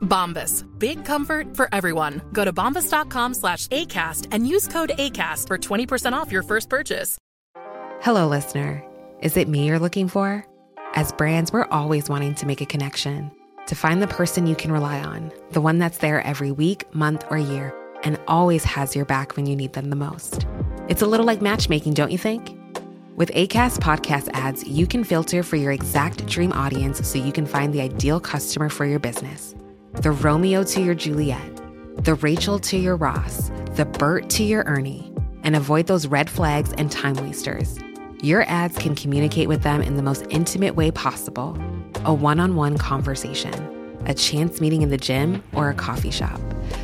Bombas. Big comfort for everyone. Go to bombas.com slash ACAST and use code ACAST for 20% off your first purchase. Hello, listener. Is it me you're looking for? As brands, we're always wanting to make a connection, to find the person you can rely on, the one that's there every week, month, or year, and always has your back when you need them the most. It's a little like matchmaking, don't you think? With ACAST podcast ads, you can filter for your exact dream audience so you can find the ideal customer for your business. The Romeo to your Juliet, the Rachel to your Ross, the Bert to your Ernie, and avoid those red flags and time wasters. Your ads can communicate with them in the most intimate way possible a one on one conversation, a chance meeting in the gym, or a coffee shop.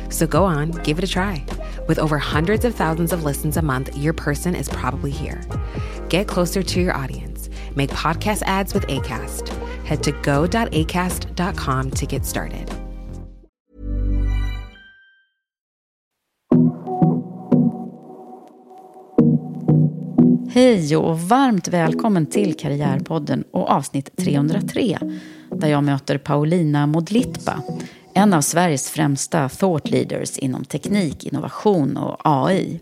So go on, give it a try. With over hundreds of thousands of listens a month, your person is probably here. Get closer to your audience. Make podcast ads with ACAST. Head to go.acast.com to get started. Hej och varmt välkommen till Karriärpodden och avsnitt 303 där jag möter Paulina Modlitba, en av Sveriges främsta thought leaders inom teknik, innovation och AI.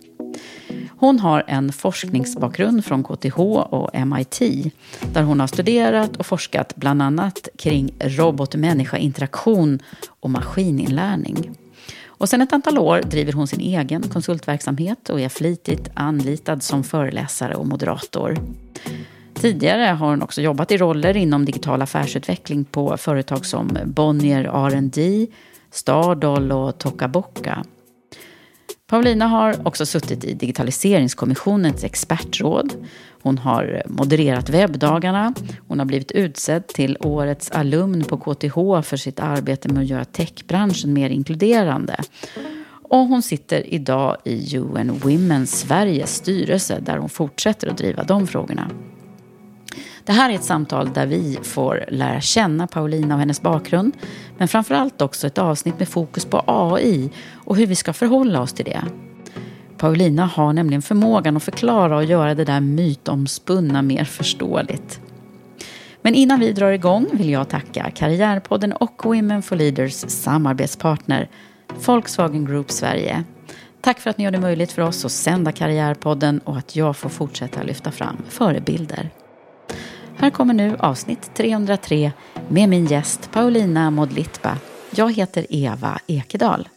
Hon har en forskningsbakgrund från KTH och MIT där hon har studerat och forskat bland annat kring robot-människa-interaktion och maskininlärning. Och sedan ett antal år driver hon sin egen konsultverksamhet och är flitigt anlitad som föreläsare och moderator. Tidigare har hon också jobbat i roller inom digital affärsutveckling på företag som Bonnier R&D, Stardoll och Tokaboka. Paulina har också suttit i Digitaliseringskommissionens expertråd. Hon har modererat webbdagarna. Hon har blivit utsedd till årets alumn på KTH för sitt arbete med att göra techbranschen mer inkluderande. Och hon sitter idag i UN Women Sveriges styrelse där hon fortsätter att driva de frågorna. Det här är ett samtal där vi får lära känna Paulina och hennes bakgrund. Men framförallt också ett avsnitt med fokus på AI och hur vi ska förhålla oss till det. Paulina har nämligen förmågan att förklara och göra det där mytomspunna mer förståeligt. Men innan vi drar igång vill jag tacka Karriärpodden och Women for Leaders samarbetspartner Volkswagen Group Sverige. Tack för att ni gör det möjligt för oss att sända Karriärpodden och att jag får fortsätta lyfta fram förebilder. Här kommer nu avsnitt 303 med min gäst Paulina Modlitba. Jag heter Eva Ekedal.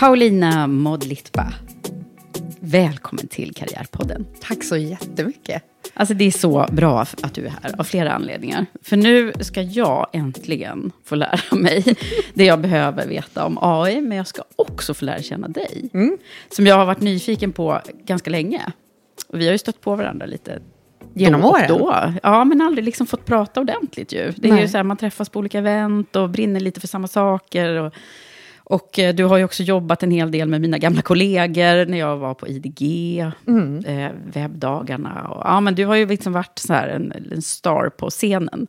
Paulina Modlitba. Välkommen till Karriärpodden. Tack så jättemycket. Alltså det är så bra att du är här av flera anledningar. För nu ska jag äntligen få lära mig det jag behöver veta om AI. Men jag ska också få lära känna dig. Mm. Som jag har varit nyfiken på ganska länge. Och vi har ju stött på varandra lite Genom då åren? Då. Ja, men aldrig liksom fått prata ordentligt ju. Det är Nej. ju så här, man träffas på olika event och brinner lite för samma saker. Och, och eh, du har ju också jobbat en hel del med mina gamla kollegor när jag var på IDG, Mm. eh, webbdagarna. Och, ja, men du har ju liksom varit så här en, en star på scenen,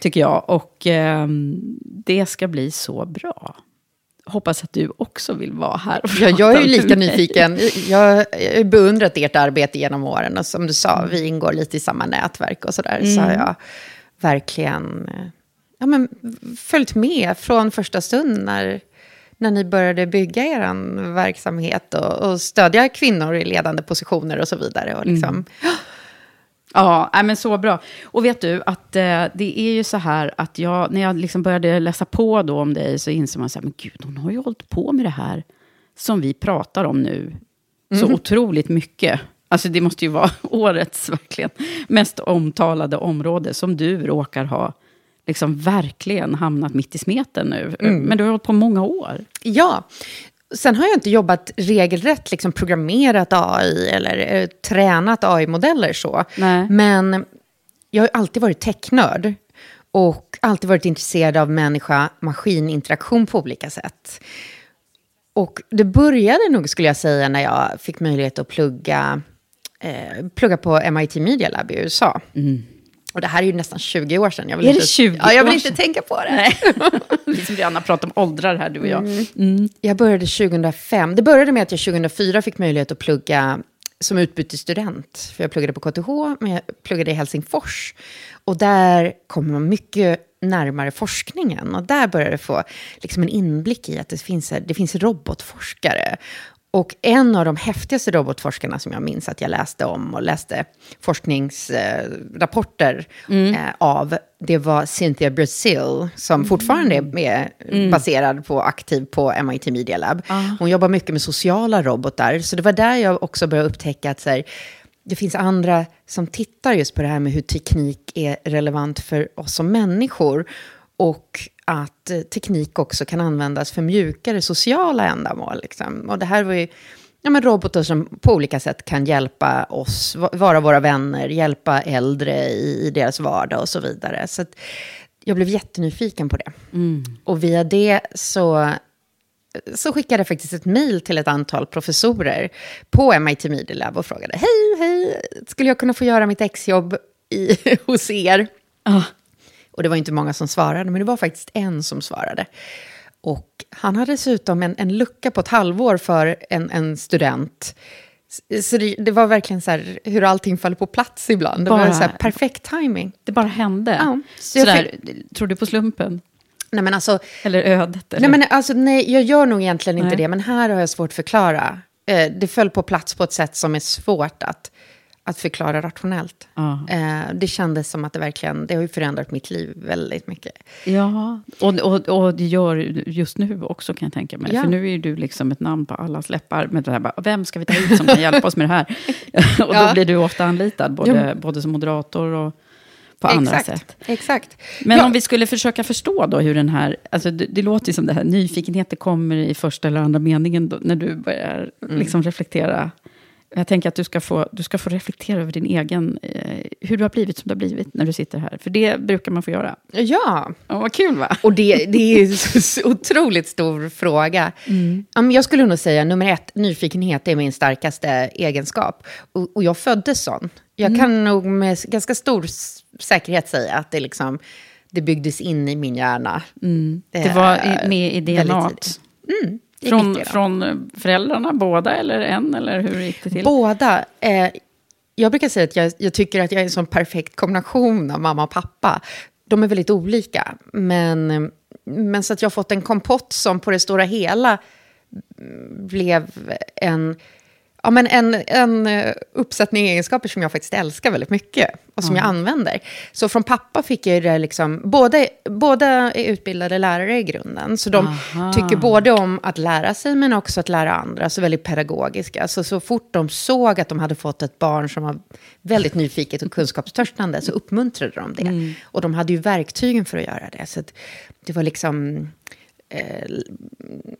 tycker jag. Och ehm, det ska bli så bra. Hoppas att du också vill vara här och Ja, jag är ju lika nyfiken. Jag har beundrat ert arbete genom åren. Och som du sa, vi ingår lite i samma nätverk och sådär. Så Mm. har jag verkligen eh, ja, men, följt med från första stund när, när ni började bygga er verksamhet och, och stödja kvinnor i ledande positioner och så vidare. Och liksom, mm. Ja, men så bra. Och vet du, att eh, det är ju så här att jag, när jag liksom började läsa på då om dig så insåg man så här, men gud, hon har ju hållit på med det här som vi pratar om nu så mm. otroligt mycket. Alltså det måste ju vara årets verkligen mest omtalade område som du råkar ha liksom verkligen hamnat mitt i smeten nu. Mm. Men du har hållit på många år. Ja, Sen har jag inte jobbat regelrätt, liksom programmerat AI eller eh, tränat AI-modeller så. Nej. Men jag har alltid varit technörd och alltid varit intresserad av människa-maskininteraktion på olika sätt. Och det började nog, skulle jag säga, när jag fick möjlighet att plugga, eh, plugga på MIT Media Lab i USA. Mm. Och det här är ju nästan 20 år sedan. Jag vill är inte, det 20 ja, Jag vill inte tänka på det. Nej. som gärna pratar om åldrar här, du och jag. Mm. Mm. Jag började 2005. Det började med att jag 2004 fick möjlighet att plugga som utbytesstudent. För jag pluggade på KTH, men jag pluggade i Helsingfors. Och där kommer man mycket närmare forskningen. Och där började jag få liksom en inblick i att det finns, det finns robotforskare. Och en av de häftigaste robotforskarna som jag minns att jag läste om och läste forskningsrapporter mm. eh, av, det var Cynthia Brazil, som mm. fortfarande är mm. baserad på, aktiv på MIT Media Lab. Ah. Hon jobbar mycket med sociala robotar, så det var där jag också började upptäcka att så här, det finns andra som tittar just på det här med hur teknik är relevant för oss som människor. Och att eh, teknik också kan användas för mjukare sociala ändamål. Liksom. Och det här var ju ja, men robotar som på olika sätt kan hjälpa oss, vara våra vänner, hjälpa äldre i, i deras vardag och så vidare. Så jag blev jättenyfiken på det. Mm. Och via det så, så skickade jag faktiskt ett mejl till ett antal professorer på MIT Media Lab och frågade, hej, hej, skulle jag kunna få göra mitt exjobb i, hos er? Ah. Och det var inte många som svarade, men det var faktiskt en som svarade. Och han hade dessutom en, en lucka på ett halvår för en, en student. Så det, det, var verkligen så här hur allting faller på plats ibland. Det bara, var så här perfekt timing. Det bara hände. Ja, så Sådär, fick, tror du på slumpen? Nej, men alltså, eller ödet? Eller? Nej, men alltså, nej, jag gör nog egentligen nej. inte det, men här har jag svårt att förklara. Eh, det föll på plats på ett sätt som är svårt att att förklara rationellt. Ja. Eh, det kändes som att det verkligen, det har ju förändrat mitt liv väldigt mycket. Ja, och, och, och det gör just nu också kan jag tänka mig. Ja. För nu är du liksom ett namn på allas läppar. Med det här, bara, vem ska vi ta hit som kan hjälpa oss med det här? och då blir du ofta anlitad, både, både som moderator och på andra exakt, sätt. Exakt. Men ja. om vi skulle försöka förstå då hur den här, alltså det, det låter ju som det här, nyfikenheten kommer i första eller andra meningen då, när du börjar mm. liksom reflektera jag tänker att du ska få, du ska få reflektera över din egen, eh, hur du har blivit som du har blivit när du sitter här. För det brukar man få göra. Ja. Oh, vad kul va? Och det, det är en så otroligt stor fråga. Mm. Jag skulle nog säga nummer ett, nyfikenhet är min starkaste egenskap. Och, och jag föddes sån. Jag mm. kan nog med ganska stor säkerhet säga att det, liksom, det byggdes in i min hjärna. Mm. Det, det, var med i DNA. Från, från föräldrarna, båda eller en? Eller hur gick det till? Båda. Eh, jag brukar säga att jag, jag, tycker att jag är en sån perfekt kombination av mamma och pappa. De är väldigt olika, men, men så att jag har fått en kompott som på det stora hela blev en ja, men en, en eh, uppsättning egenskaper som jag faktiskt älskar väldigt mycket och som mm. jag använder. Så från pappa fick jag det liksom, båda, båda är utbildade lärare i grunden, så de Aha. tycker både om att lära sig men också att lära andra, så väldigt pedagogiska. Så, så fort de såg att de hade fått ett barn som var väldigt nyfiket och kunskapstörstande så uppmuntrade de det. Mm. Och de hade ju verktygen för att göra det. Så det var liksom eh,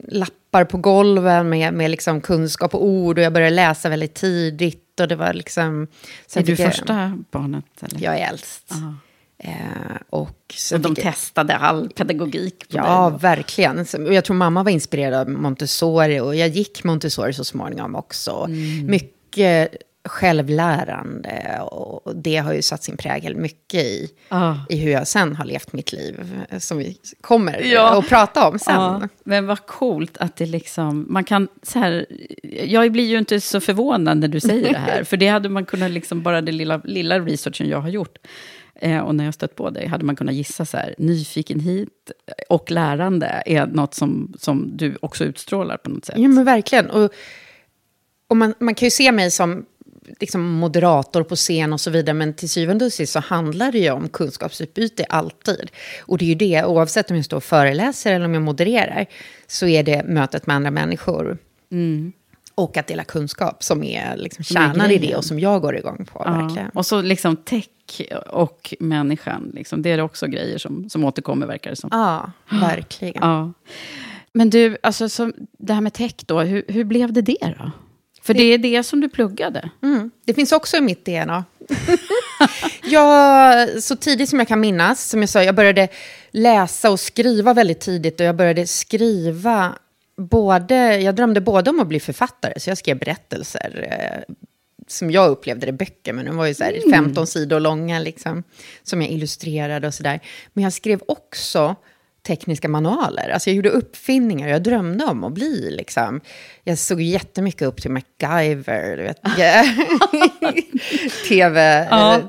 lappar på golven med, med liksom kunskap och ord. Och jag började läsa väldigt tidigt. Och det var liksom... är du jag, första barnet? Eller? Jag är äldst. Eh, och så och de testade all pedagogik på Ja, dig verkligen. Jag tror mamma var inspirerad av Montessori. Och jag gick Montessori så småningom också. Mm. Mycket självlärande. Och det har ju satt sin prägel mycket i, ah. i hur jag sen har levt mitt liv. Som vi kommer ja. att prata om sen. Ja. Men vad coolt att det liksom... Man kan så här, jag blir ju inte så förvånad när du säger det här. för det hade man kunnat, liksom, bara den lilla, lilla researchen jag har gjort Eh, och när jag stött på dig hade man kunnat gissa så här, nyfikenhet och lärande är något som, som du också utstrålar på något sätt. Ja, men verkligen. Och, och man, man kan ju se mig som liksom moderator på scen och så vidare, men till syvende och sist så handlar det ju om kunskapsutbyte alltid. Och det är ju det, oavsett om jag står och föreläser eller om jag modererar, så är det mötet med andra människor. Mm. Och att dela kunskap som är liksom kärnan i det och som jag går igång på. Ja. Verkligen. Och så liksom tech och människan, liksom, det är också grejer som, som återkommer verkar det som. Ja, verkligen. Ja. Men du, alltså, så, det här med tech då, hur, hur blev det det då? För det, är det som du pluggade. Mm. Det finns också i mitt DNA. jag, så tidigt som jag kan minnas, som jag sa, jag började läsa och skriva väldigt tidigt. Och jag började skriva både, jag drömde både om att bli författare, så jag skrev berättelser. Eh, som jag upplevde det, böcker, men de var ju så här 15 sidor långa, liksom, som jag illustrerade och sådär. Men jag skrev också tekniska manualer. Alltså jag gjorde uppfinningar, jag drömde om att bli liksom... Jag såg jättemycket upp till MacGyver, du vet. TV, Ja.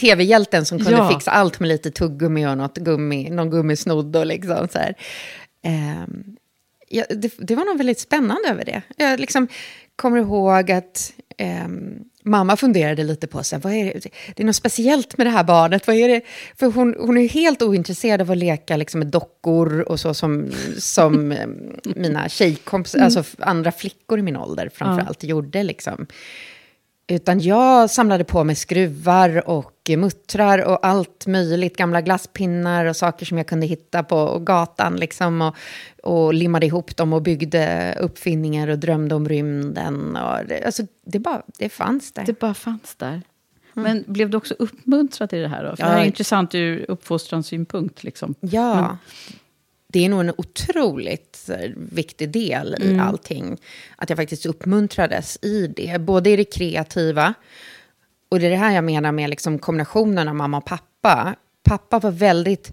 TV-hjälten som kunde Ja. fixa allt med lite tuggummi och något gummi, någon gummisnodd och liksom så här. Ehm, ja, det, det var nog väldigt spännande över det. Jag liksom kommer ihåg att ehm, mamma funderade lite på så här, vad är det? det är något speciellt med det här barnet. Vad är det? För hon, hon är helt ointresserad av att leka liksom, med dockor och så som, som ehm, mina tjejkompisar, alltså f- andra flickor i min ålder framför allt gjorde. Liksom. Utan jag samlade på mig skruvar och muttrar och allt möjligt. Gamla glasspinnar och saker som jag kunde hitta på gatan. Liksom, och, och limmade ihop dem och byggde uppfinningar och drömde om rymden. Och det, alltså, det, bara, det fanns där. Det bara fanns där. Men blev du också uppmuntrad i det här då? För Ja. det här är intressant ur uppfostranssynpunkt. Liksom. Ja. Det är nog en otroligt här, viktig del i allting. Att jag faktiskt uppmuntrades i det. Både i det kreativa. Och det är det här jag menar med liksom kombinationen av mamma och pappa. Pappa var väldigt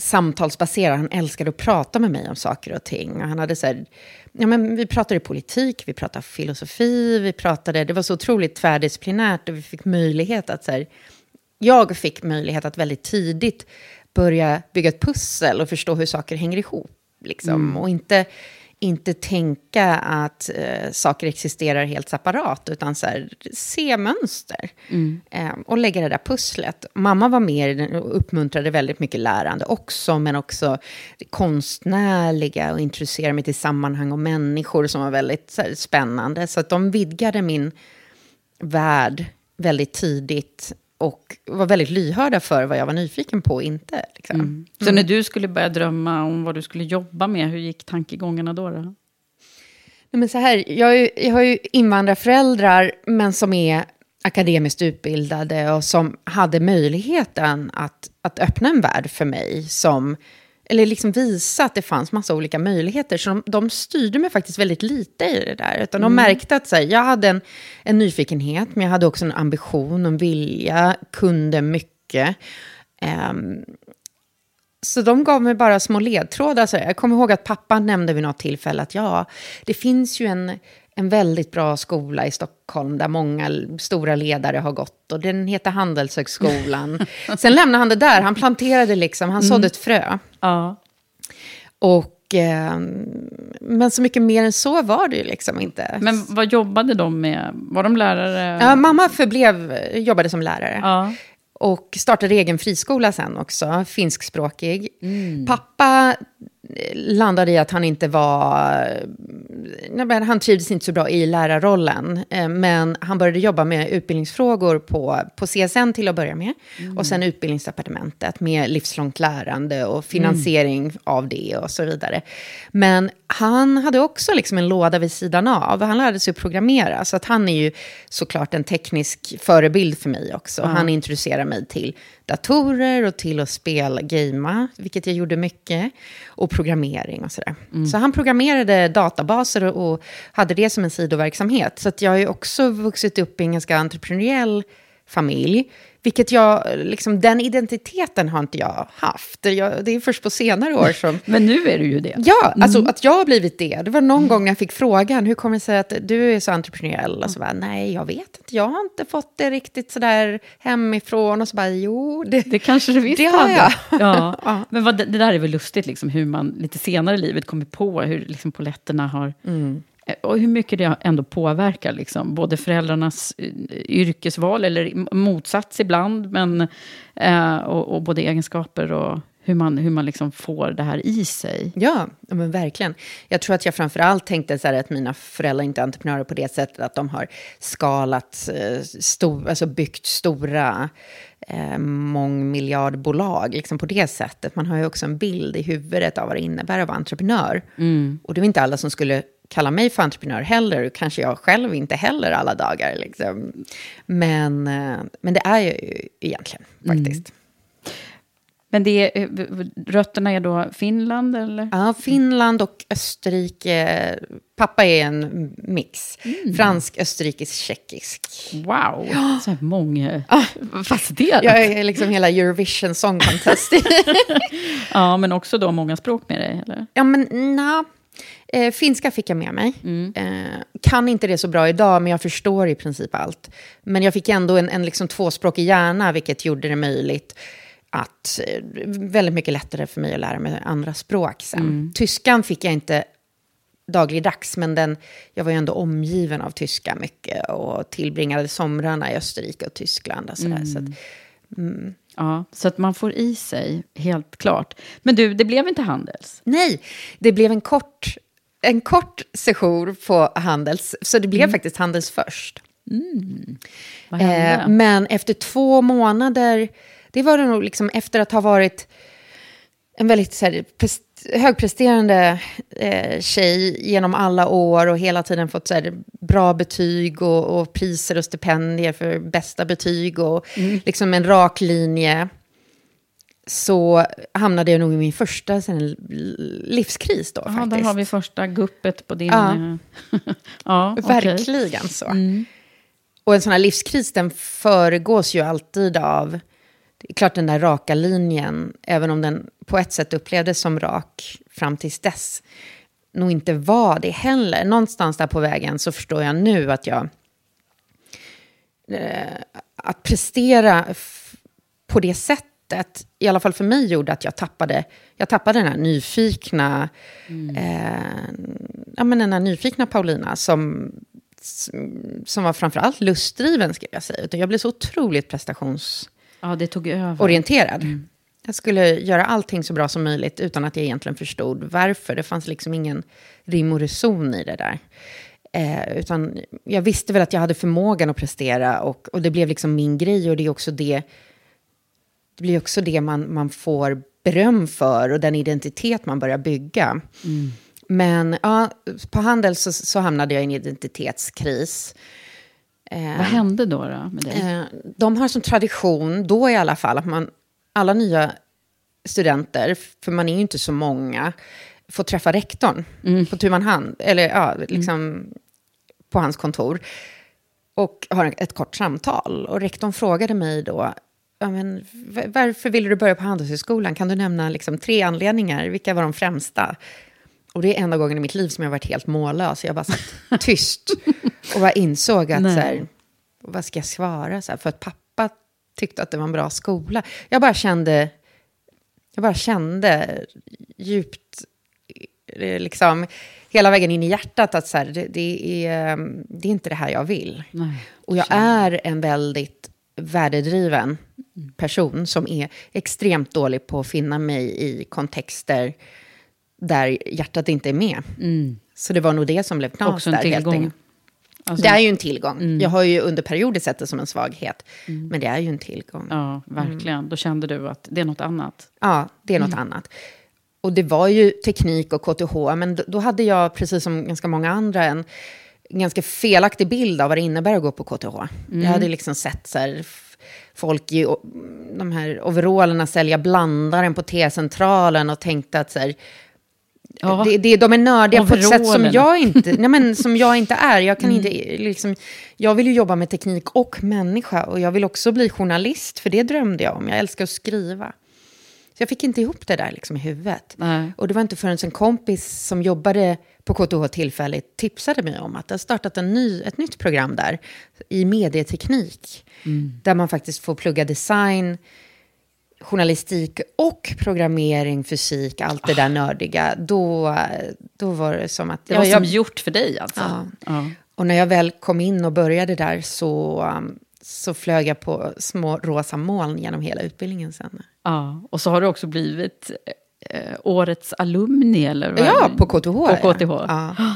samtalsbaserad. Han älskade att prata med mig om saker och ting. Och han hade så här, ja, men vi pratade politik, vi pratade filosofi, vi pratade... Det var så otroligt tvärdisciplinärt och vi fick möjlighet att... Så här, jag fick möjlighet att väldigt tidigt börja bygga ett pussel och förstå hur saker hänger ihop. Liksom. Och inte, inte tänka att eh, saker existerar helt separat, utan så här, se mönster. Eh, och lägga det där pusslet. Mamma var med och uppmuntrade väldigt mycket lärande också, men också det konstnärliga och introducera mig till sammanhang och människor som var väldigt så här, spännande. Så att de vidgade min värld väldigt tidigt och var väldigt lyhörda för vad jag var nyfiken på och inte. Liksom. Så när du skulle börja drömma om vad du skulle jobba med, hur gick tankegångarna då? då? Nej, men så här, jag, har ju, jag har ju invandrarföräldrar, men som är akademiskt utbildade och som hade möjligheten att, att öppna en värld för mig som eller liksom visa att det fanns massa olika möjligheter. Så de, de styrde mig faktiskt väldigt lite i det där. Utan de märkte att så här, jag hade en, en nyfikenhet, men jag hade också en ambition, en vilja, kunde mycket. Ehm, så de gav mig bara små ledtrådar. Så jag kommer ihåg att pappa nämnde vid något tillfälle att ja, det finns ju en, en väldigt bra skola i Stockholm där många stora ledare har gått. Och den heter Handelshögskolan. Sen lämnade han det där. Han planterade liksom, han sådde ett frö. Ja. Och, eh, men så mycket mer än så var det ju liksom inte. Men vad jobbade de med? Var de lärare? Ja, mamma förblev, jobbade som lärare. Ja. Och startade egen friskola sen också, finskspråkig. Mm. Pappa landade i att han inte var... Nej, han trivdes inte så bra i lärarrollen. eh, Men han började jobba med utbildningsfrågor på, på CSN till att börja med. Mm. Och sen utbildningsdepartementet med livslångt lärande och finansiering Mm. av det och så vidare. Men han hade också liksom en låda vid sidan av. Han lärde sig att programmera. Så att han är ju såklart en teknisk förebild för mig också. Han introducerade mig till datorer och till att spela, gamea, vilket jag gjorde mycket. Och programmering och sådär. Så han programmerade databaser och, och hade det som en sidoverksamhet. Så jag har ju också vuxit upp i en ganska entreprenöriell familj. Vilket jag, liksom, den identiteten har inte jag haft. Jag, det är först på senare år som... Men nu är du ju det. Ja, alltså mm. att jag har blivit det. Det var någon mm. gång när jag fick frågan, hur kommer det sig att du är så entreprenöriell? Och så bara, nej, jag vet inte. Jag har inte fått det riktigt sådär hemifrån. Och så bara, jo, det, det kanske du visst det har jag. Ja. ja. Men vad, det, där är väl lustigt, liksom, hur man lite senare i livet kommer på hur liksom, poletterna har... Mm och hur mycket det ändå påverkar liksom, både föräldrarnas eh, yrkesval, eller motsats ibland, men, eh, och, och, både egenskaper och hur man, hur man liksom får det här i sig. Ja, men verkligen. Jag tror att jag framför allt tänkte så att mina föräldrar inte är entreprenörer på det sättet att de har skalat, eh, stor, alltså byggt stora eh, mångmiljardbolag liksom på det sättet. Man har ju också en bild i huvudet av vad det innebär att vara entreprenör. Mm. Och det är inte alla som skulle kalla mig för entreprenör heller, kanske jag själv inte heller alla dagar. Liksom. Men, eh, men det är jag ju egentligen faktiskt. Mm. Men det är, eh, rötterna är då Finland? Eller? Ja, Finland och Österrike. Pappa är en mix. Mm. Fransk, österrikisk, tjeckisk. Wow, så här många ah. Jag är liksom hela Eurovision Song Contest. ja, men också då många språk med dig? Eller? Ja, men nej. Eh, finska fick jag med mig. Mm. Eh, kan inte det så bra idag, men jag förstår i princip allt. Men jag fick ändå en, en liksom tvåspråkig hjärna, vilket gjorde det möjligt att eh, väldigt mycket lättare för mig att lära mig andra språk sen. Mm. Tyskan fick jag inte dagligdags, men den, jag var ju ändå omgiven av tyska mycket och tillbringade somrarna i Österrike och Tyskland. Och sådär, mm. så att, mm. Ja, så att man får i sig, helt klart. Men du, det blev inte Handels? Nej, det blev en kort, en kort session på Handels, så det blev mm. faktiskt Handels först. Mm. Eh, men efter två månader, det var det nog liksom efter att ha varit en väldigt så här, högpresterande eh, tjej genom alla år och hela tiden fått så här, bra betyg och, och, priser och stipendier för bästa betyg och mm. liksom en rak linje. Så hamnade jag nog i min första sen, livskris då. Ja, faktiskt. där har vi första guppet på din... Ja, ja verkligen så. Mm. Och en sån här livskris den föregås ju alltid av det är klart den där raka linjen, även om den på ett sätt upplevdes som rak fram tills dess, nog inte var det heller. Någonstans där på vägen så förstår jag nu att jag... Eh, att prestera på det sättet, i alla fall för mig, gjorde att jag tappade, jag tappade den här nyfikna... Mm. Eh, ja, men den här nyfikna Paulina som, som var framförallt lustdriven, ska jag säga. Utan jag blev så otroligt prestations Ja, det tog över. Orienterad. Mm. Jag skulle göra allting så bra som möjligt utan att jag egentligen förstod varför. Det fanns liksom ingen rim och reson i det där. Eh, utan jag visste väl att jag hade förmågan att prestera och, och det blev liksom min grej och det är också det, det blir också det man, man får beröm för och den identitet man börjar bygga. Mm. Men ja, på Handel så, så hamnade jag i en identitetskris. Eh, Vad hände då, då med dig? Eh, de har som tradition, då i alla fall, att man, alla nya studenter, för man är ju inte så många, får träffa rektorn mm. på tu man hand, eller ja, liksom mm. på hans kontor. Och har ett kort samtal. Och rektorn frågade mig då, ja, men, varför ville du börja på Handelshögskolan? Kan du nämna liksom, tre anledningar? Vilka var de främsta? Och det är enda gången i mitt liv som jag varit helt mållös. Jag bara satt tyst och bara insåg att så här, vad ska jag svara? Så här, för att pappa tyckte att det var en bra skola. Jag bara kände, jag bara kände djupt, eh, liksom, hela vägen in i hjärtat att så här, det, det, är, det är inte det här jag vill. Nej, och jag är en väldigt värdedriven person som är extremt dålig på att finna mig i kontexter där hjärtat inte är med. Mm. Så det var nog det som blev knas där. Tillgång. Alltså, det är ju en tillgång. Mm. Jag har ju under perioder sett det som en svaghet. Mm. Men det är ju en tillgång. Ja, verkligen. Mm. Då kände du att det är något annat. Ja, det är något mm. annat. Och det var ju teknik och KTH, men då hade jag, precis som ganska många andra, en ganska felaktig bild av vad det innebär att gå på KTH. Jag mm. hade liksom sett så här, folk i de här overallerna sälja blandaren på T-centralen och tänkte att så här, Ja. Det, det, de är nördiga på ett sätt som jag inte, nej men, som jag inte är. Jag, kan Mm. inte, liksom, jag vill ju jobba med teknik och människa. Och jag vill också bli journalist, för det drömde jag om. Jag älskar att skriva. Så jag fick inte ihop det där liksom i huvudet. Nej. Och det var inte förrän en kompis som jobbade på KTH tillfälligt tipsade mig om att det har startat en ny, ett nytt program där i medieteknik. Där man faktiskt får plugga design, journalistik och programmering, fysik, allt det där nördiga. Då, då var det som att... Det var ja, som gjort för dig alltså? Ja. Ja. och när jag väl kom in och började där så, um, så flög jag på små rosa moln genom hela utbildningen sen. Ja, och så har du också blivit eh, årets alumni, eller? vad Ja, på KTH. På ja. KTH. Ja.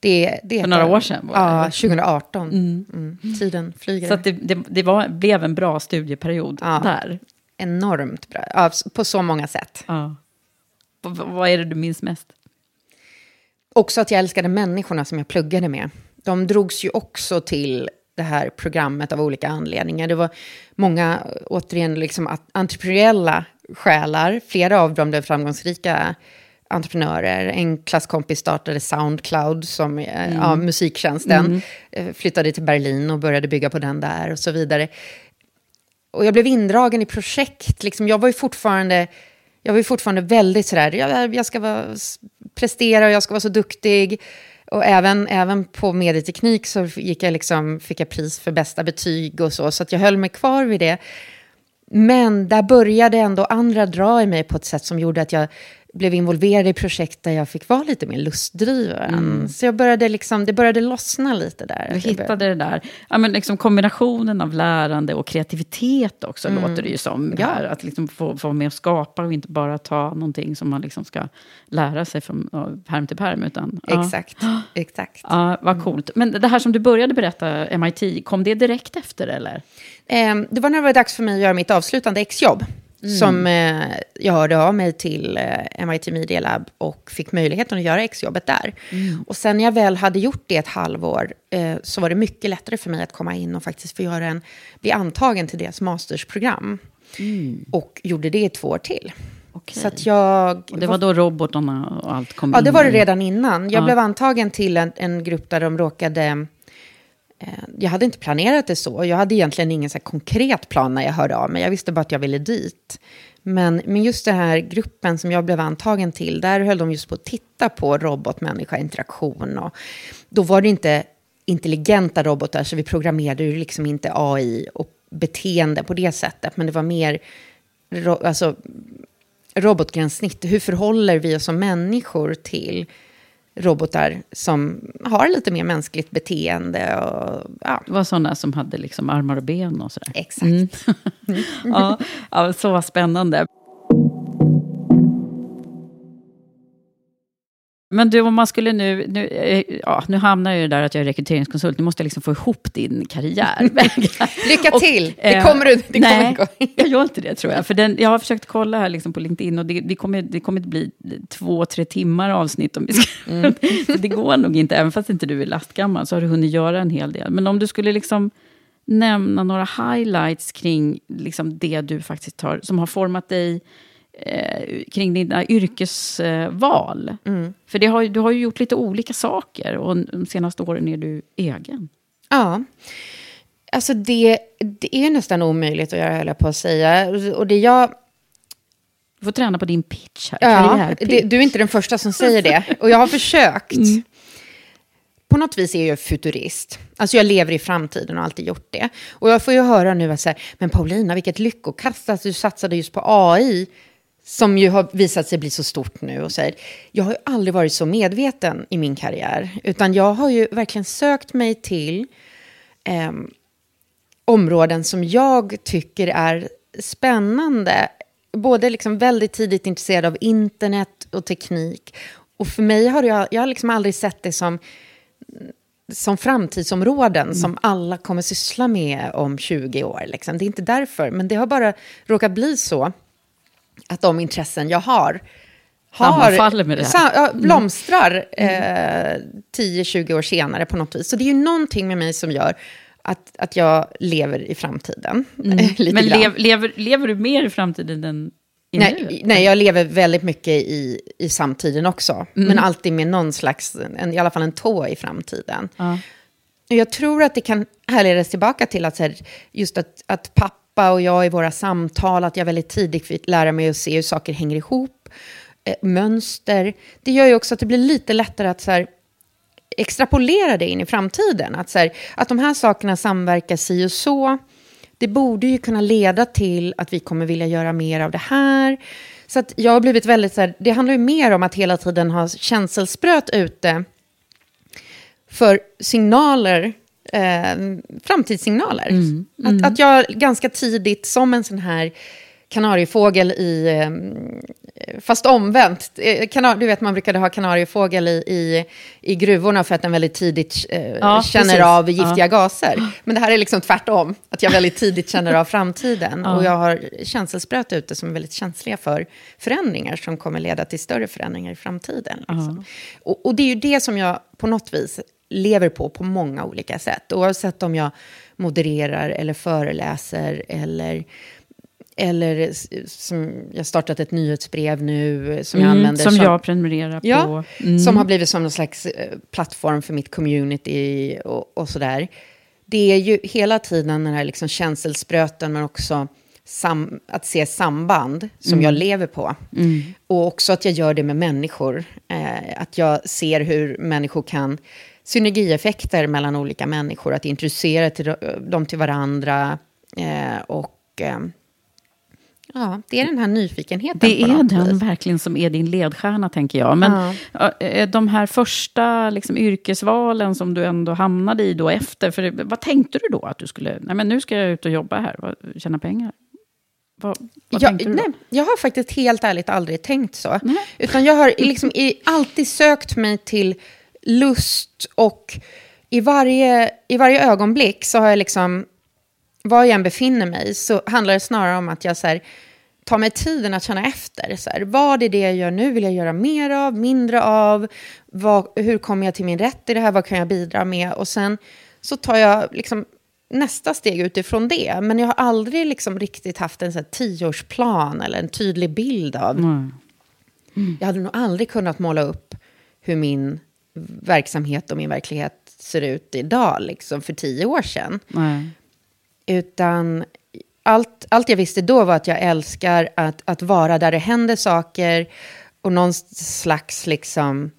Det, det För några år sedan var Ja, eller? 2018. Mm. Tiden flyger. Så det, det, det var, blev en bra studieperiod Ja. där. Enormt bra, på så många sätt. Ja. Vad är det du minns mest? Också att jag älskade människorna som jag pluggade med. De drogs ju också till det här programmet av olika anledningar. Det var många, återigen, liksom entreprenöriella själar. Flera av dem blev framgångsrika entreprenörer. En klasskompis startade Soundcloud, som är ja, musiktjänsten. Eh, Flyttade till Berlin och började bygga på den där och så vidare. Och jag blev indragen i projekt. Liksom, jag var ju fortfarande, jag var ju fortfarande väldigt sådär, jag, jag ska vara, prestera och jag ska vara så duktig. Och även, även på medieteknik så gick jag liksom, fick jag pris för bästa betyg och så. Så att jag höll mig kvar vid det. Men där började ändå andra dra i mig på ett sätt som gjorde att jag blev involverad i projekt där jag fick vara lite mer lustdriven. Så jag började liksom, det började lossna lite där. Du hittade det där. Ja, men liksom kombinationen av lärande och kreativitet också, låter det ju som. Mm. Ja. Här, att liksom få, få vara med och skapa och inte bara ta någonting som man liksom ska lära sig från pärm till pärm. Utan, ja. Exakt, exakt. Ja, vad coolt. Men det här som du började berätta, MIT, kom det direkt efter eller? Eh, det var när det var dags för mig att göra mitt avslutande exjobb. Som eh, jag hörde av mig till eh, MIT Media Lab och fick möjligheten att göra exjobbet där. Och sen när jag väl hade gjort det ett halvår eh, så var det mycket lättare för mig att komma in och faktiskt få göra en, bli antagen till deras mastersprogram. Och gjorde det i två år till. Okej. Så att jag... Och det var då robotarna och allt kom Ja, in? det var det redan innan. Jag Ja. blev antagen till en, en grupp där de råkade... Eh, jag hade inte planerat det så. Jag hade egentligen ingen så här konkret plan när jag hörde av mig. Jag visste bara att jag ville dit. Men, men just den här gruppen som jag blev antagen till, där höll de just på att titta på robot-människa-interaktion. Och då var det inte intelligenta robotar, så vi programmerade ju liksom inte AI och beteende på det sättet. Men det var mer ro, alltså, robotgränssnitt. Hur förhåller vi oss som människor till robotar som har lite mer mänskligt beteende? Och, ja, Det var sådana som hade liksom armar och ben och sådär. exakt. Mm. ja, ja, så spännande. Men du, om man skulle nu... Nu, eh, ja, nu hamnar jag ju där att jag är rekryteringskonsult. Nu måste jag liksom få ihop din karriär. Lycka Och, till! det eh, kommer du det nej, kommer gå. jag gör inte det tror jag. För den, jag har försökt kolla här liksom på LinkedIn och det, det, kommer, det kommer inte bli två, tre timmar avsnitt. Om vi ska, så det går nog inte, även fast inte du är lastgammal så har du hunnit göra en hel del. Men om du skulle liksom nämna några highlights kring liksom det du faktiskt har, som har format dig eh, kring dina yrkesval. För det har, du har ju gjort lite olika saker och de senaste åren är du egen. Ja. Alltså det, det är nästan omöjligt att göra, höll jag på att säga. Och det jag... Du får träna på din pitch här. Ja, karriärpitch. det, du är inte den första som säger det. Och jag har försökt. På något vis är jag futurist. Alltså jag lever i framtiden och har alltid gjort det. Och jag får ju höra nu att säga, men Paulina, vilket lyckokast att du satsade just på AI. Som ju har visat sig bli så stort nu. Och säger, jag har ju aldrig varit så medveten i min karriär. Utan jag har ju verkligen sökt mig till ehm, områden som jag tycker är spännande. Både liksom väldigt tidigt intresserad av internet och teknik. Och för mig har jag, jag har liksom aldrig sett det som, som framtidsområden som alla kommer syssla med om 20 år. Liksom. Det är inte därför, men det har bara råkat bli så att de intressen jag har Sammanfaller med det här. ja, blomstrar eh, 10-20 år senare på något vis. Så det är ju någonting med mig som gör att, att jag lever i framtiden. Lite Men lev, lever, lever du mer i framtiden än i Nej, nuet? nej, jag lever väldigt mycket i, i samtiden också. Mm. Men alltid med någon slags, en, i alla fall en tå i framtiden. Ja. Jag tror att det kan härledas tillbaka till att här, just att, att pappa och jag i våra samtal, att jag väldigt tidigt fick lära mig att se hur saker hänger ihop, eh, mönster. Det gör ju också att det blir lite lättare att så här, extrapolera det in i framtiden. Att, så här, att de här sakerna samverkar si och så. Det borde ju kunna leda till att vi kommer vilja göra mer av det här. Så att jag har blivit väldigt så här, det handlar ju mer om att hela tiden ha känselspröt ute för signaler, eh, framtidssignaler. Att, att jag ganska tidigt, som en sån här kanariefågel i, eh, fast omvänt, eh, kanar, du vet man brukade ha kanariefågel i, i, i gruvorna för att den väldigt tidigt eh, Ja, känner precis. av giftiga Ja. gaser. Men det här är liksom tvärtom, att jag väldigt tidigt känner av framtiden. Och jag har känselspröt ute som är väldigt känsliga för förändringar som kommer leda till större förändringar i framtiden. Liksom. Och, och det är ju det som jag på något vis lever på på många olika sätt. Oavsett om jag modererar eller föreläser eller eller som jag har startat ett nyhetsbrev nu som jag Mm, använder. som jag prenumererar Ja, på. Mm. som har blivit som någon slags eh, plattform för mitt community och, och sådär. Det är ju hela tiden den här liksom känselspröten men också sam, att se samband som jag lever på. Och också att jag gör det med människor. Eh, att jag ser hur människor kan, synergieffekter mellan olika människor, att introducera till, dem till varandra. Eh, och eh, ja, det är den här nyfikenheten Det är den vis. verkligen som är din ledstjärna, tänker jag. Men ja. de här första liksom, yrkesvalen som du ändå hamnade i då efter, för vad tänkte du då? Att du skulle, nej men nu ska jag ut och jobba här, tjäna pengar? Vad, vad Jag, nej, jag har faktiskt helt ärligt aldrig tänkt så. Utan jag har liksom alltid sökt mig till lust och i varje, i varje ögonblick så har jag liksom, var jag än befinner mig, så handlar det snarare om att jag så här, tar mig tiden att känna efter. Så här, vad är det jag gör nu? Vill jag göra mer av, mindre av? Vad, hur kommer jag till min rätt i det här? Vad kan jag bidra med? Och sen så tar jag liksom nästa steg utifrån det. Men jag har aldrig liksom riktigt haft en så här tioårsplan eller en tydlig bild av... Jag hade nog aldrig kunnat måla upp hur min verksamhet och min verklighet ser ut idag, liksom för tio år sedan. Nej. Utan allt, allt jag visste då var att jag älskar att, att vara där det händer saker och någon slags liksom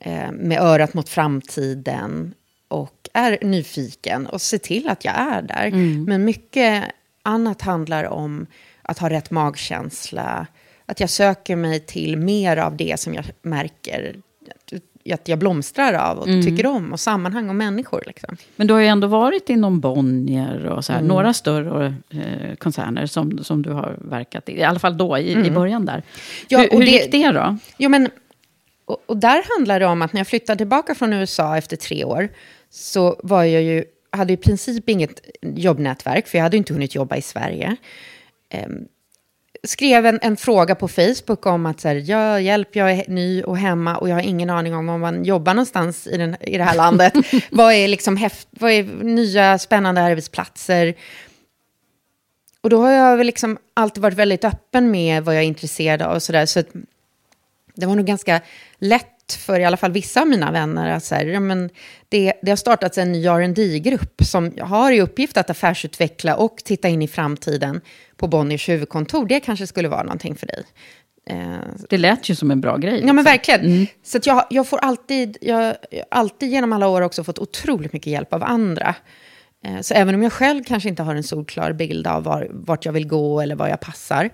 eh, med örat mot framtiden och är nyfiken och se till att jag är där. Men mycket annat handlar om att ha rätt magkänsla, att jag söker mig till mer av det som jag märker att jag blomstrar av och tycker om, och sammanhang och människor. Liksom. Men du har ju ändå varit inom Bonnier och Mm. så här, några större eh, koncerner som, som du har verkat i. I alla fall då, i, i början där. Mm. Ja, hur och hur det- gick det då? Jo, men, och, och där handlar det om att när jag flyttade tillbaka från USA efter tre år så var jag ju, hade i princip inget jobbnätverk, för jag hade inte hunnit jobba i Sverige. Ehm, skrev en, en fråga på Facebook om att så här, ja, hjälp, jag är ny och hemma och jag har ingen aning om om man jobbar någonstans i, den, i det här landet. vad, är liksom häft, vad är nya spännande arbetsplatser? Och då har jag väl liksom alltid varit väldigt öppen med vad jag är intresserad av och sådär. Så att det var nog ganska lätt för i alla fall vissa av mina vänner att så här, men det, det har startats en ny rd grupp som har i uppgift att affärsutveckla och titta in i framtiden på Bonniers huvudkontor. Det kanske skulle vara någonting för dig. Eh, Det lät ju som en bra grej. Ja, men liksom. verkligen. Så att jag, jag får alltid, jag alltid genom alla år också fått otroligt mycket hjälp av andra. Eh, Så även om jag själv kanske inte har en solklar bild av var, vart jag vill gå eller var jag passar,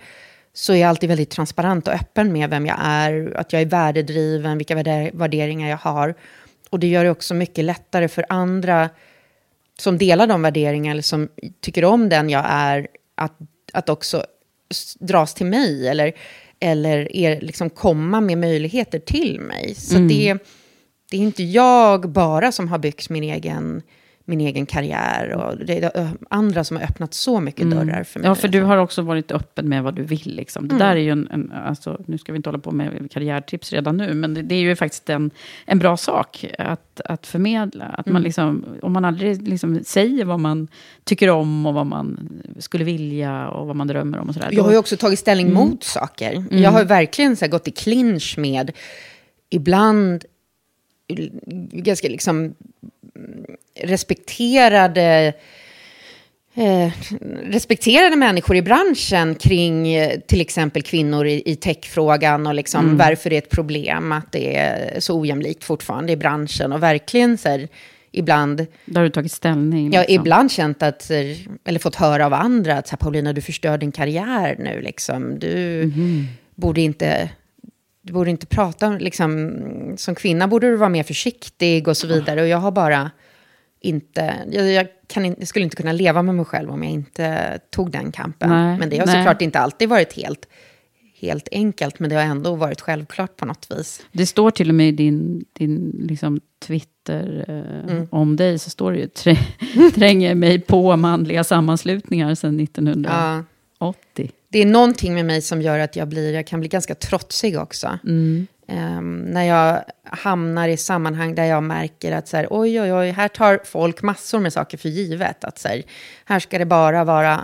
så är jag alltid väldigt transparent och öppen med vem jag är, att jag är värdedriven, vilka värder- värderingar jag har. Och det gör det också mycket lättare för andra som delar de värderingar eller som tycker om den jag är, att, att också dras till mig eller, eller är, liksom komma med möjligheter till mig. Så det, det är inte jag bara som har byggt min egen min egen karriär. Och det är andra som har öppnat så mycket mm. dörrar för mig. Ja, för du har också varit öppen med vad du vill. Liksom. Det mm. där är ju en, en, alltså, nu ska vi inte hålla på med karriärtips redan nu, men det, det är ju faktiskt en, en bra sak att, att förmedla. Att man mm. liksom, om man aldrig liksom säger vad man tycker om och vad man skulle vilja och vad man drömmer om och sådär. Jag har ju också tagit ställning mm. mot saker. Mm. Jag har verkligen så gått i clinch med, ibland, ganska liksom respekterade eh, respekterade människor i branschen kring eh, till exempel kvinnor i, i techfrågan och liksom mm. varför det är ett problem att det är så ojämlikt fortfarande i branschen och verkligen så här, ibland... Där har du tagit ställning? Ja, liksom. ibland känt att, eller fått höra av andra att så här, Paulina, du förstör din karriär nu liksom. Du mm. borde inte du borde inte prata, liksom, som kvinna borde du vara mer försiktig och så vidare. Och jag har bara inte, jag, jag, kan jag skulle inte kunna leva med mig själv om jag inte tog den kampen. Nej, men det har nej. såklart inte alltid varit helt, helt enkelt, men det har ändå varit självklart på något vis. Det står till och med i din, din liksom Twitter eh, mm. om dig, så står det ju trä, tränger mig på manliga sammanslutningar sedan 1980. Ja. Det är någonting med mig som gör att jag, blir, jag kan bli ganska trotsig också. Mm. Um, när jag hamnar i sammanhang där jag märker att så här, oj, oj, oj, här tar folk massor med saker för givet. Att så här, här ska det bara vara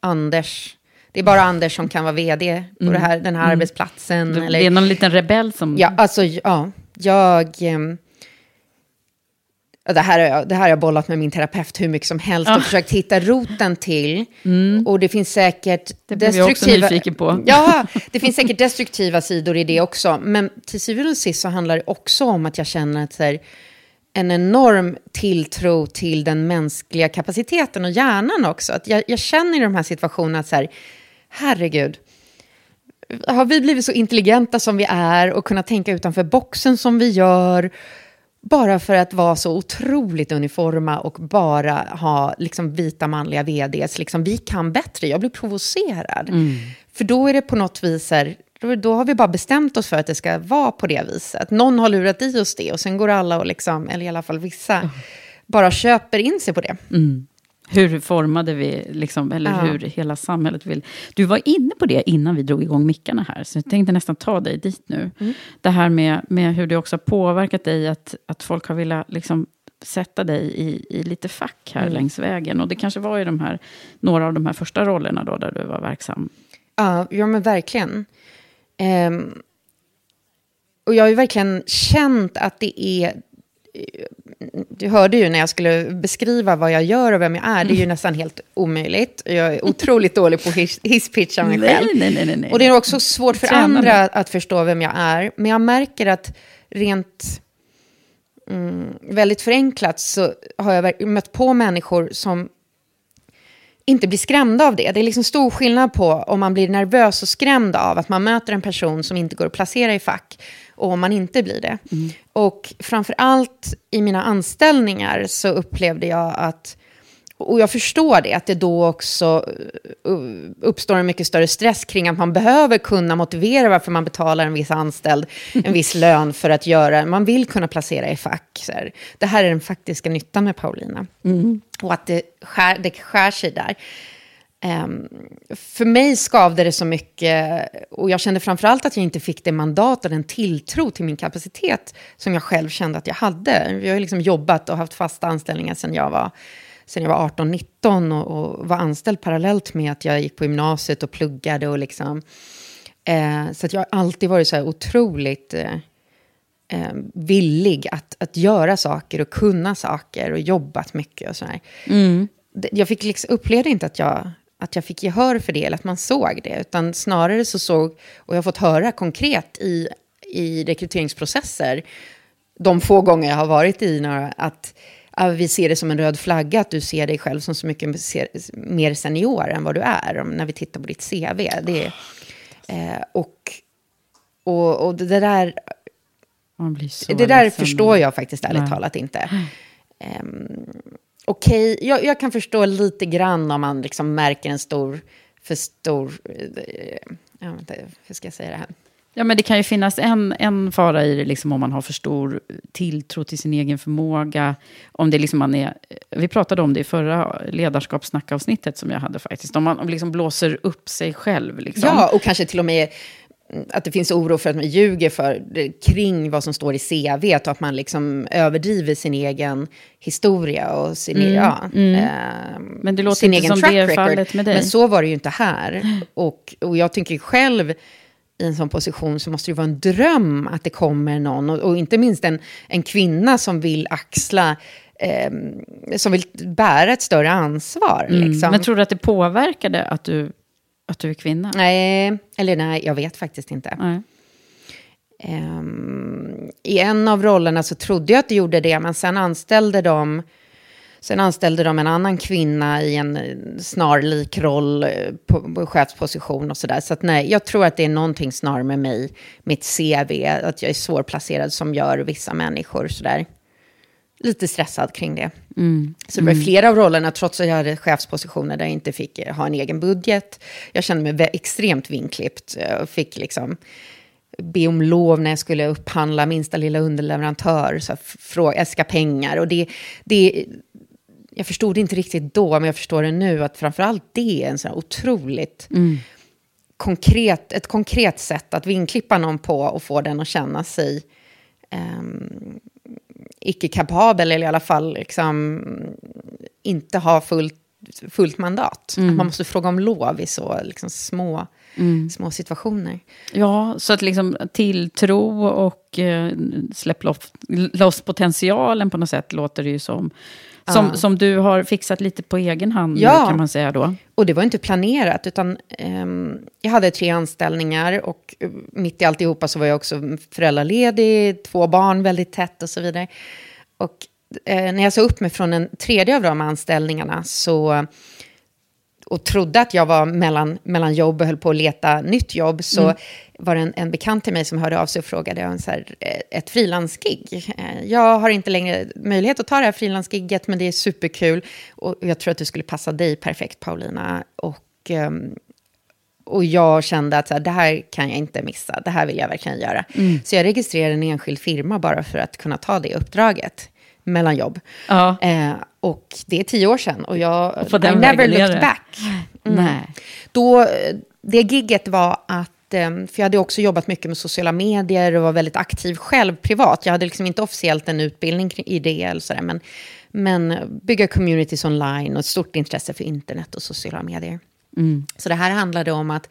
Anders. Det är bara Anders som kan vara vd på mm. här, den här mm. arbetsplatsen. Det, eller, det är någon liten rebell som... Ja, alltså, ja, jag... Um, det här, har jag, det här har jag bollat med min terapeut hur mycket som helst och försökt hitta roten till. Mm. Och det finns säkert det destruktiva... På. Ja, det finns säkert destruktiva sidor i det också. Men till syvende och sist så handlar det också om att jag känner att här, en enorm tilltro till den mänskliga kapaciteten och hjärnan också. Att jag, jag känner i de här situationerna att så här, herregud, har vi blivit så intelligenta som vi är och kunnat tänka utanför boxen som vi gör? Bara för att vara så otroligt uniforma och bara ha liksom, vita manliga vds. Liksom, vi kan bättre, jag blir provocerad. Mm. För då är det på något vis här, då, då, har vi bara bestämt oss för att det ska vara på det viset. Någon har lurat i oss det och sen går alla och liksom, eller i alla fall vissa, mm. bara köper in sig på det. Mm. Hur formade vi, liksom, eller ja. hur hela samhället vill... Du var inne på det innan vi drog igång mickarna här, så jag tänkte nästan ta dig dit nu. Mm. Det här med, med hur det också har påverkat dig, att, att folk har velat liksom, sätta dig i, i lite fack här mm. längs vägen. Och det kanske var i de här, några av de här första rollerna då, där du var verksam. Ja, ja men verkligen. Um, och jag har ju verkligen känt att det är du hörde ju när jag skulle beskriva vad jag gör och vem jag är, det är ju mm. nästan helt omöjligt. Jag är otroligt dålig på his hisspitcha mig själv. Nej, nej, nej, nej, Och det är också svårt för andra att förstå vem jag är. Men jag märker att rent mm, väldigt förenklat så har jag mött på människor som inte blir skrämda av det. Det är liksom stor skillnad på om man blir nervös och skrämd av att man möter en person som inte går att placera i fack och om man inte blir det. Mm. Och framför allt i mina anställningar så upplevde jag att och jag förstår det, att det då också uh, uppstår en mycket större stress kring att man behöver kunna motivera varför man betalar en viss anställd en viss lön för att göra, man vill kunna placera i fack. Så här. Det här är den faktiska nyttan med Paulina. Mm. Och att det skär, det skär sig där. Um, för mig skavde det så mycket och jag kände framförallt att jag inte fick det mandat och den tilltro till min kapacitet som jag själv kände att jag hade. Jag har liksom jobbat och haft fasta anställningar sedan jag var, sedan jag var 18-19 och, och, var anställd parallellt med att jag gick på gymnasiet och pluggade. Och liksom, eh, så att jag har alltid varit så här otroligt eh, villig att, att göra saker och kunna saker och jobbat mycket och sådär. Mm. Jag fick liksom, upplevde inte att jag att jag fick gehör för det, eller att man såg det. Utan snarare så såg, och jag har fått höra konkret i, i rekryteringsprocesser, de få gånger jag har varit i några, att vi ser det som en röd flagga, att du ser dig själv som så mycket mer senior än vad du är, när vi tittar på ditt CV. Det, eh, och, och, och det där... det där förstår jag faktiskt ärligt Nej. talat inte. Um, okej, okay, jag, jag, kan förstå lite grann om man liksom märker en stor, för stor, eh, ja, vänta, hur ska jag säga det här? Ja, men det kan ju finnas en, en fara i det, liksom, om man har för stor tilltro till sin egen förmåga. Om det liksom man är, vi pratade om det i förra ledarskapssnackavsnittet som jag hade faktiskt. Om man liksom blåser upp sig själv. Liksom. Ja, och kanske till och med att det finns oro för att man ljuger för, kring vad som står i CV och att man liksom överdriver sin egen historia och sin, mm, ja, mm. Eh, Men det låter sin egen med dig. Men så var det ju inte här. Och, och jag tycker själv, i en sån position så måste det vara en dröm att det kommer någon, och, och inte minst en, en kvinna som vill axla eh, som vill bära ett större ansvar. Mm. Liksom. Men tror du att det påverkade att du att du är kvinna? Nej, eller nej, jag vet faktiskt inte. Nej. Um, I en av rollerna så trodde jag att det gjorde det, men sen anställde de Sen anställde de en annan kvinna i en snarlik roll eh, på, på chefsposition och sådär. Så att nej, jag tror att det är någonting snarare med mig, mitt CV, att jag är svårplacerad som gör vissa människor sådär lite stressad kring det. Mm. Så det var mm. flera av rollerna, trots att jag hade chefspositioner där jag inte fick eh, ha en egen budget. Jag kände mig extremt vinklippt eh, och fick liksom be om lov när jag skulle upphandla minsta lilla underleverantör, så fråga, äska pengar. Och det, det, jag förstod det inte riktigt då, men jag förstår det nu, att framförallt det är en sån här otroligt mm. konkret, ett konkret sätt att vinklippa någon på och få den att känna sig um, icke-kapabel, eller i alla fall liksom, inte ha fullt, fullt mandat. Mm. man måste fråga om lov i så liksom, små, mm. små situationer. Ja, så att liksom tilltro och eh, släpp loss, loss potentialen på något sätt låter det ju som. Som, ja. som du har fixat lite på egen hand ja. kan man säga då. Och det var inte planerat, utan um, jag hade tre anställningar och uh, mitt i alltihopa så var jag också föräldraledig, två barn väldigt tätt och så vidare. Och uh, när jag sa upp mig från den tredje av de anställningarna så och trodde att jag var mellan, mellan jobb och höll på att leta nytt jobb, så mm. var det en, en bekant till mig som hörde av sig och frågade om så här, eh, ett frilansgig. Eh, jag har inte längre möjlighet att ta det här frilansgigget, men det är superkul. Och jag tror att det skulle passa dig perfekt, Paulina. Och, ehm, och jag kände att så här, det här kan jag inte missa, det här vill jag verkligen göra. Mm. Så jag registrerade en enskild firma bara för att kunna ta det uppdraget mellan jobb. Ja. Eh, och det är tio år sedan och jag I never looked back. Mm. Nej. Då, det gigget var att, eh, för jag hade också jobbat mycket med sociala medier och var väldigt aktiv själv privat. Jag hade liksom inte officiellt en utbildning i det eller sådär, men, men bygga communities online och ett stort intresse för internet och sociala medier. Mm. Så det här handlade om att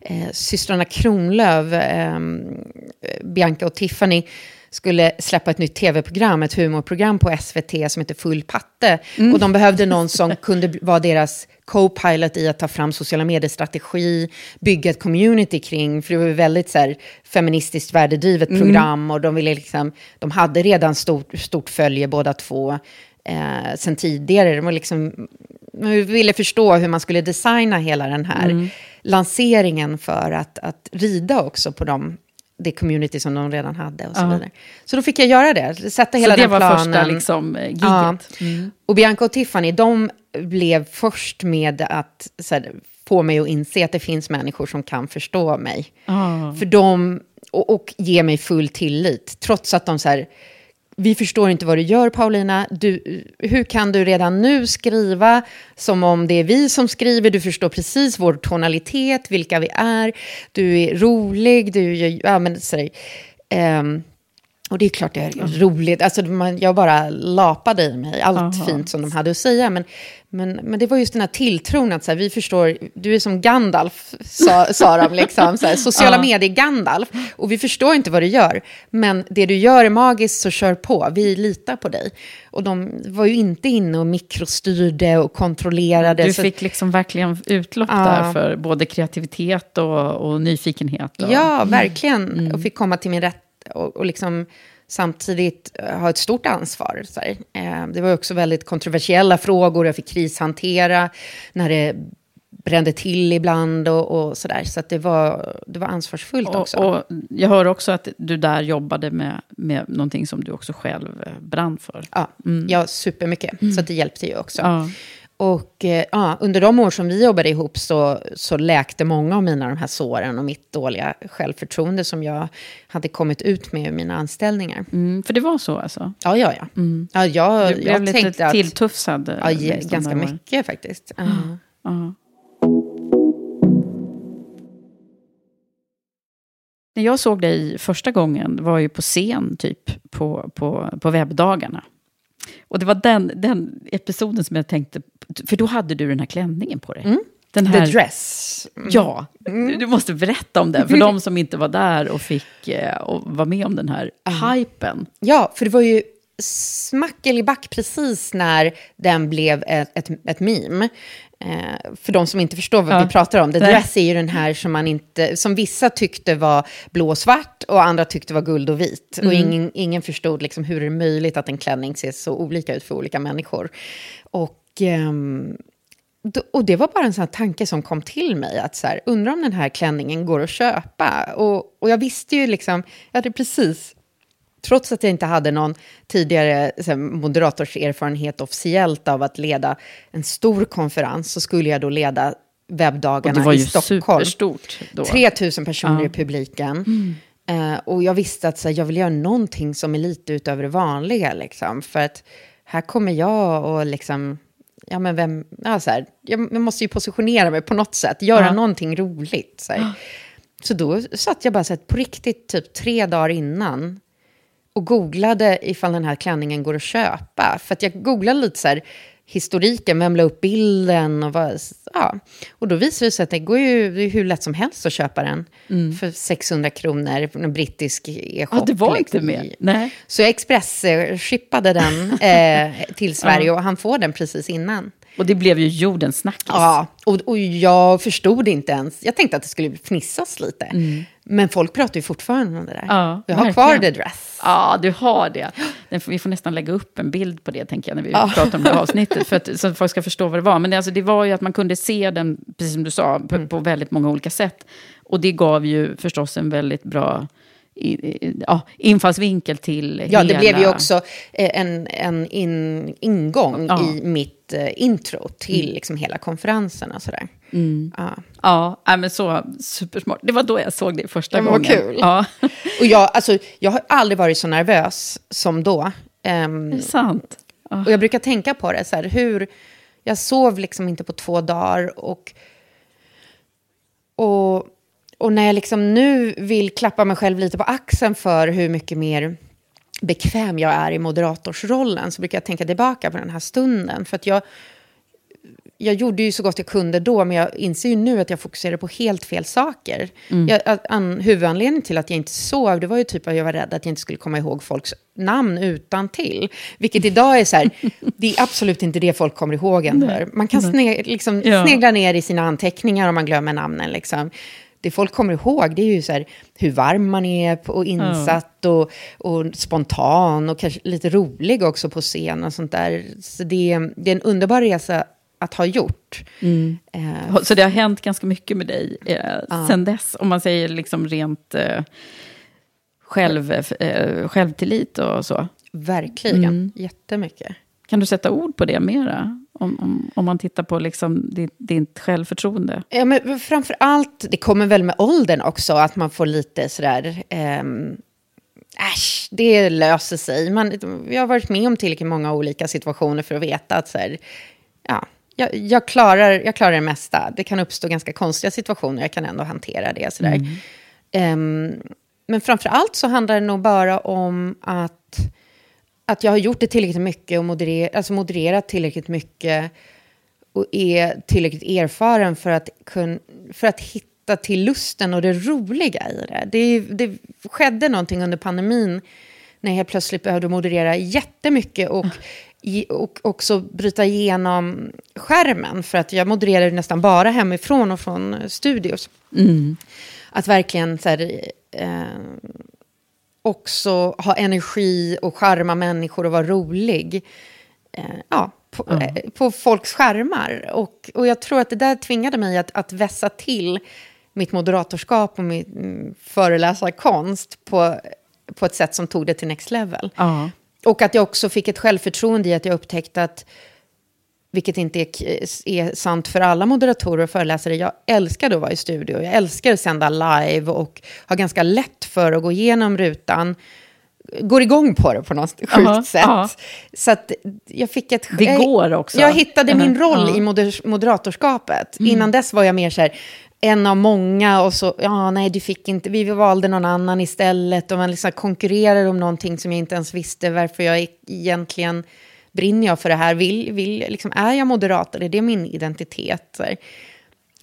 eh, systrarna Kronlöf, eh, Bianca och Tiffany, skulle släppa ett nytt tv-program, ett humorprogram på SVT som heter Full patte. Mm. Och de behövde någon som kunde vara deras co-pilot i att ta fram sociala medier-strategi, bygga ett community kring, för det var väldigt så här, feministiskt värdedrivet mm. program och de, ville liksom, de hade redan stort, stort följe båda två eh, sen tidigare. De, var liksom, de ville förstå hur man skulle designa hela den här mm. lanseringen för att, att rida också på de det community som de redan hade och så ja. vidare. Så då fick jag göra det, sätta hela den planen. Så det var första liksom, giget? Ja. Mm. Och Bianca och Tiffany, de blev först med att här, få mig att inse att det finns människor som kan förstå mig. Oh. För de, och, och ge mig full tillit, trots att de så här, vi förstår inte vad du gör Paulina. Du, hur kan du redan nu skriva som om det är vi som skriver? Du förstår precis vår tonalitet, vilka vi är. Du är rolig, du gör... Ja, men, säg, um, och det är klart det är roligt. Alltså, man, jag bara lapade i mig allt Aha. fint som de hade att säga. Men, men, men det var just den här tilltron att så här, vi förstår, du är som Gandalf, sa, sa de, liksom, så här, sociala medier-Gandalf. Och vi förstår inte vad du gör, men det du gör är magiskt, så kör på. Vi litar på dig. Och de var ju inte inne och mikrostyrde och kontrollerade. Du fick så... liksom verkligen utlopp ja. där för både kreativitet och, och nyfikenhet. Och... Ja, verkligen. Mm. Och fick komma till min rätt och, och liksom samtidigt eh, ha ett stort ansvar. Eh, det var också väldigt kontroversiella frågor, jag fick krishantera när det brände till ibland och, och sådär. Så att det, var, det var ansvarsfullt och, också. Och jag hör också att du där jobbade med, med någonting som du också själv eh, brann för. Ja, mm. ja supermycket. Mm. Så det hjälpte ju också. Ja. Och eh, ja, under de år som vi jobbade ihop så, så läkte många av mina de här såren och mitt dåliga självförtroende som jag hade kommit ut med i mina anställningar. Mm, för det var så alltså? Ja, ja, ja. Mm. ja jag, du blev jag lite tänkte att, tilltufsad? Ja, liksom, ganska mycket faktiskt. Uh. Uh. När jag såg dig första gången var ju på scen, typ, på, på, på webbdagarna. Och det var den, den episoden som jag tänkte, för då hade du den här klänningen på dig. Mm. Den här, The dress. Mm. Ja, mm. du måste berätta om den för de som inte var där och fick eh, och var med om den här mm. hypen. Ja, för det var ju smack eller back precis när den blev ett, ett, ett meme. Eh, för de som inte förstår vad ja. vi pratar om, The Dress är ju den här som, man inte, som vissa tyckte var blå och svart och andra tyckte var guld och vit. Mm. Och ingen, ingen förstod liksom hur det är möjligt att en klänning ser så olika ut för olika människor. Och, och det var bara en sån tanke som kom till mig, att så här, undrar om den här klänningen går att köpa. Och, och jag visste ju liksom, jag hade precis trots att jag inte hade någon tidigare här, moderatorserfarenhet officiellt av att leda en stor konferens, så skulle jag då leda webbdagarna i Stockholm. Det var ju superstort då. 3000 personer ja. i publiken. Mm. Uh, och jag visste att så här, jag vill göra någonting som är lite utöver det vanliga. Liksom, för att här kommer jag och liksom... Ja, men vem, ja, så här, jag, måste ju positionera mig på något sätt, göra ja. någonting roligt. Så, här. så då satt jag bara så här, på riktigt, typ tre dagar innan, och googlade ifall den här klänningen går att köpa. För att jag googlade lite så här, historiken, vem la upp bilden och vad, ja. Och då visade det sig att det går ju det är hur lätt som helst att köpa den mm. för 600 kronor, en brittisk e-shop. Ja, det var liksom. inte med. Nej. Så jag express-shippade den eh, till Sverige ja. och han får den precis innan. Och det blev ju jordens snackis. Ja, och, och jag förstod inte ens. Jag tänkte att det skulle fnissas lite. Mm. Men folk pratar ju fortfarande om det där. Ja, jag har verkligen. kvar the dress. Ja, du har det. Vi får nästan lägga upp en bild på det, tänker jag, när vi ja. pratar om det här avsnittet. För att, så att folk ska förstå vad det var. Men det, alltså, det var ju att man kunde se den, precis som du sa, på, mm. på väldigt många olika sätt. Och det gav ju förstås en väldigt bra ja, infallsvinkel till Ja, hela... det blev ju också eh, en, en in, ingång ja. i mitt uh, intro till mm. liksom hela konferensen och sådär. Mm. Ja. ja, men så supersmart. Det var då jag såg det första gången. Vad kul. Ja. och jag, alltså, jag har aldrig varit så nervös som då. Um, det är sant. Oh. Och jag brukar tänka på det, så här, hur... Jag sov liksom inte på två dagar och... Och och när jag liksom nu vill klappa mig själv lite på axeln för hur mycket mer bekväm jag är i moderatorsrollen så brukar jag tänka tillbaka på den här stunden. För att jag, jag gjorde ju så gott jag kunde då, men jag inser ju nu att jag fokuserade på helt fel saker. Mm. Jag, an, huvudanledningen till att jag inte sov, det var ju typ att jag var rädd att jag inte skulle komma ihåg folks namn utan till. Vilket idag är så här, det är absolut inte det folk kommer ihåg för. Man kan sne, liksom, ja. snegla ner i sina anteckningar om man glömmer namnen. Liksom det folk kommer ihåg det är ju så här, hur varm man är och insatt mm. och, och, spontan och kanske lite rolig också på scen och sånt där. Så det, det är en underbar resa att ha gjort. Mm. Eh. Så det har hänt ganska mycket med dig eh, ja. sen dess, om man säger liksom rent eh, själv, eh, självtillit och så? Verkligen, mm. jättemycket. Kan du sätta ord på det mera? Om, om, om man tittar på liksom ditt, ditt självförtroende? Ja, men framför allt, det kommer väl med åldern också, att man får lite sådär... Ähm, äsch, det löser sig. Man, jag har varit med om tillräckligt många olika situationer för att veta att så här, ja, jag, jag, klarar, jag klarar det mesta. Det kan uppstå ganska konstiga situationer, jag kan ändå hantera det. Sådär. Mm. Um, men framför allt så handlar det nog bara om att att jag har gjort det tillräckligt mycket och moderer, alltså modererat tillräckligt mycket och är tillräckligt erfaren för att, kun, för att hitta till lusten och det roliga i det. det. Det skedde någonting under pandemin när jag plötsligt behövde moderera jättemycket och, och också bryta igenom skärmen. För att jag modererade nästan bara hemifrån och från studios. Mm. Att verkligen så här, eh, också ha energi och charma människor och vara rolig. Eh, ja, på, mm. eh, på folks skärmar. Och, och jag tror att det där tvingade mig att, att vässa till mitt moderatorskap och min mm, föreläsarkonst på, på ett sätt som tog det till next level. Mm. Och att jag också fick ett självförtroende i att jag upptäckte att vilket inte är, är sant för alla moderatorer och föreläsare. Jag älskar att vara i studio, jag älskar att sända live och har ganska lätt för att gå igenom rutan går igång på det på något sjukt aha, sätt. Aha. Så att jag fick ett... Det går också. Jag hittade min roll i moder, moderatorskapet. Mm. Innan dess var jag mer så här, en av många och så, ja nej du fick inte, vi valde någon annan istället. Och man liksom konkurrerar om någonting som jag inte ens visste varför jag egentligen brinner jag för det här. Vill, vill, liksom, är jag moderator? Är det min identitet?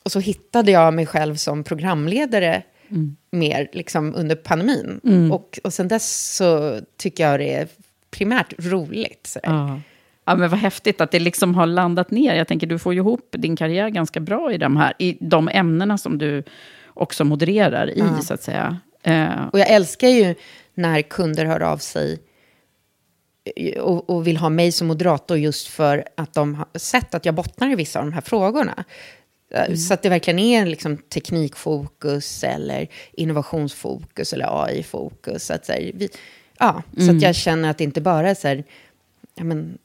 Och så hittade jag mig själv som programledare mm. mer liksom, under pandemin. Mm. Och, och sen dess så tycker jag det är primärt roligt. Ja. ja. men vad häftigt att det liksom har landat ner. Jag tänker, du får ju ihop din karriär ganska bra i de här, i de ämnena som du också modererar i, ja. så att säga. Uh. Och jag älskar ju när kunder hör av sig eh, och, och, vill ha mig som moderator just för att de har sett att jag bottnar i vissa av de här frågorna. Mm. Så att det verkligen är liksom teknikfokus eller innovationsfokus eller AI-fokus. Så att, så här, vi, ja, mm. så att jag känner att det inte bara är så här, ja, men,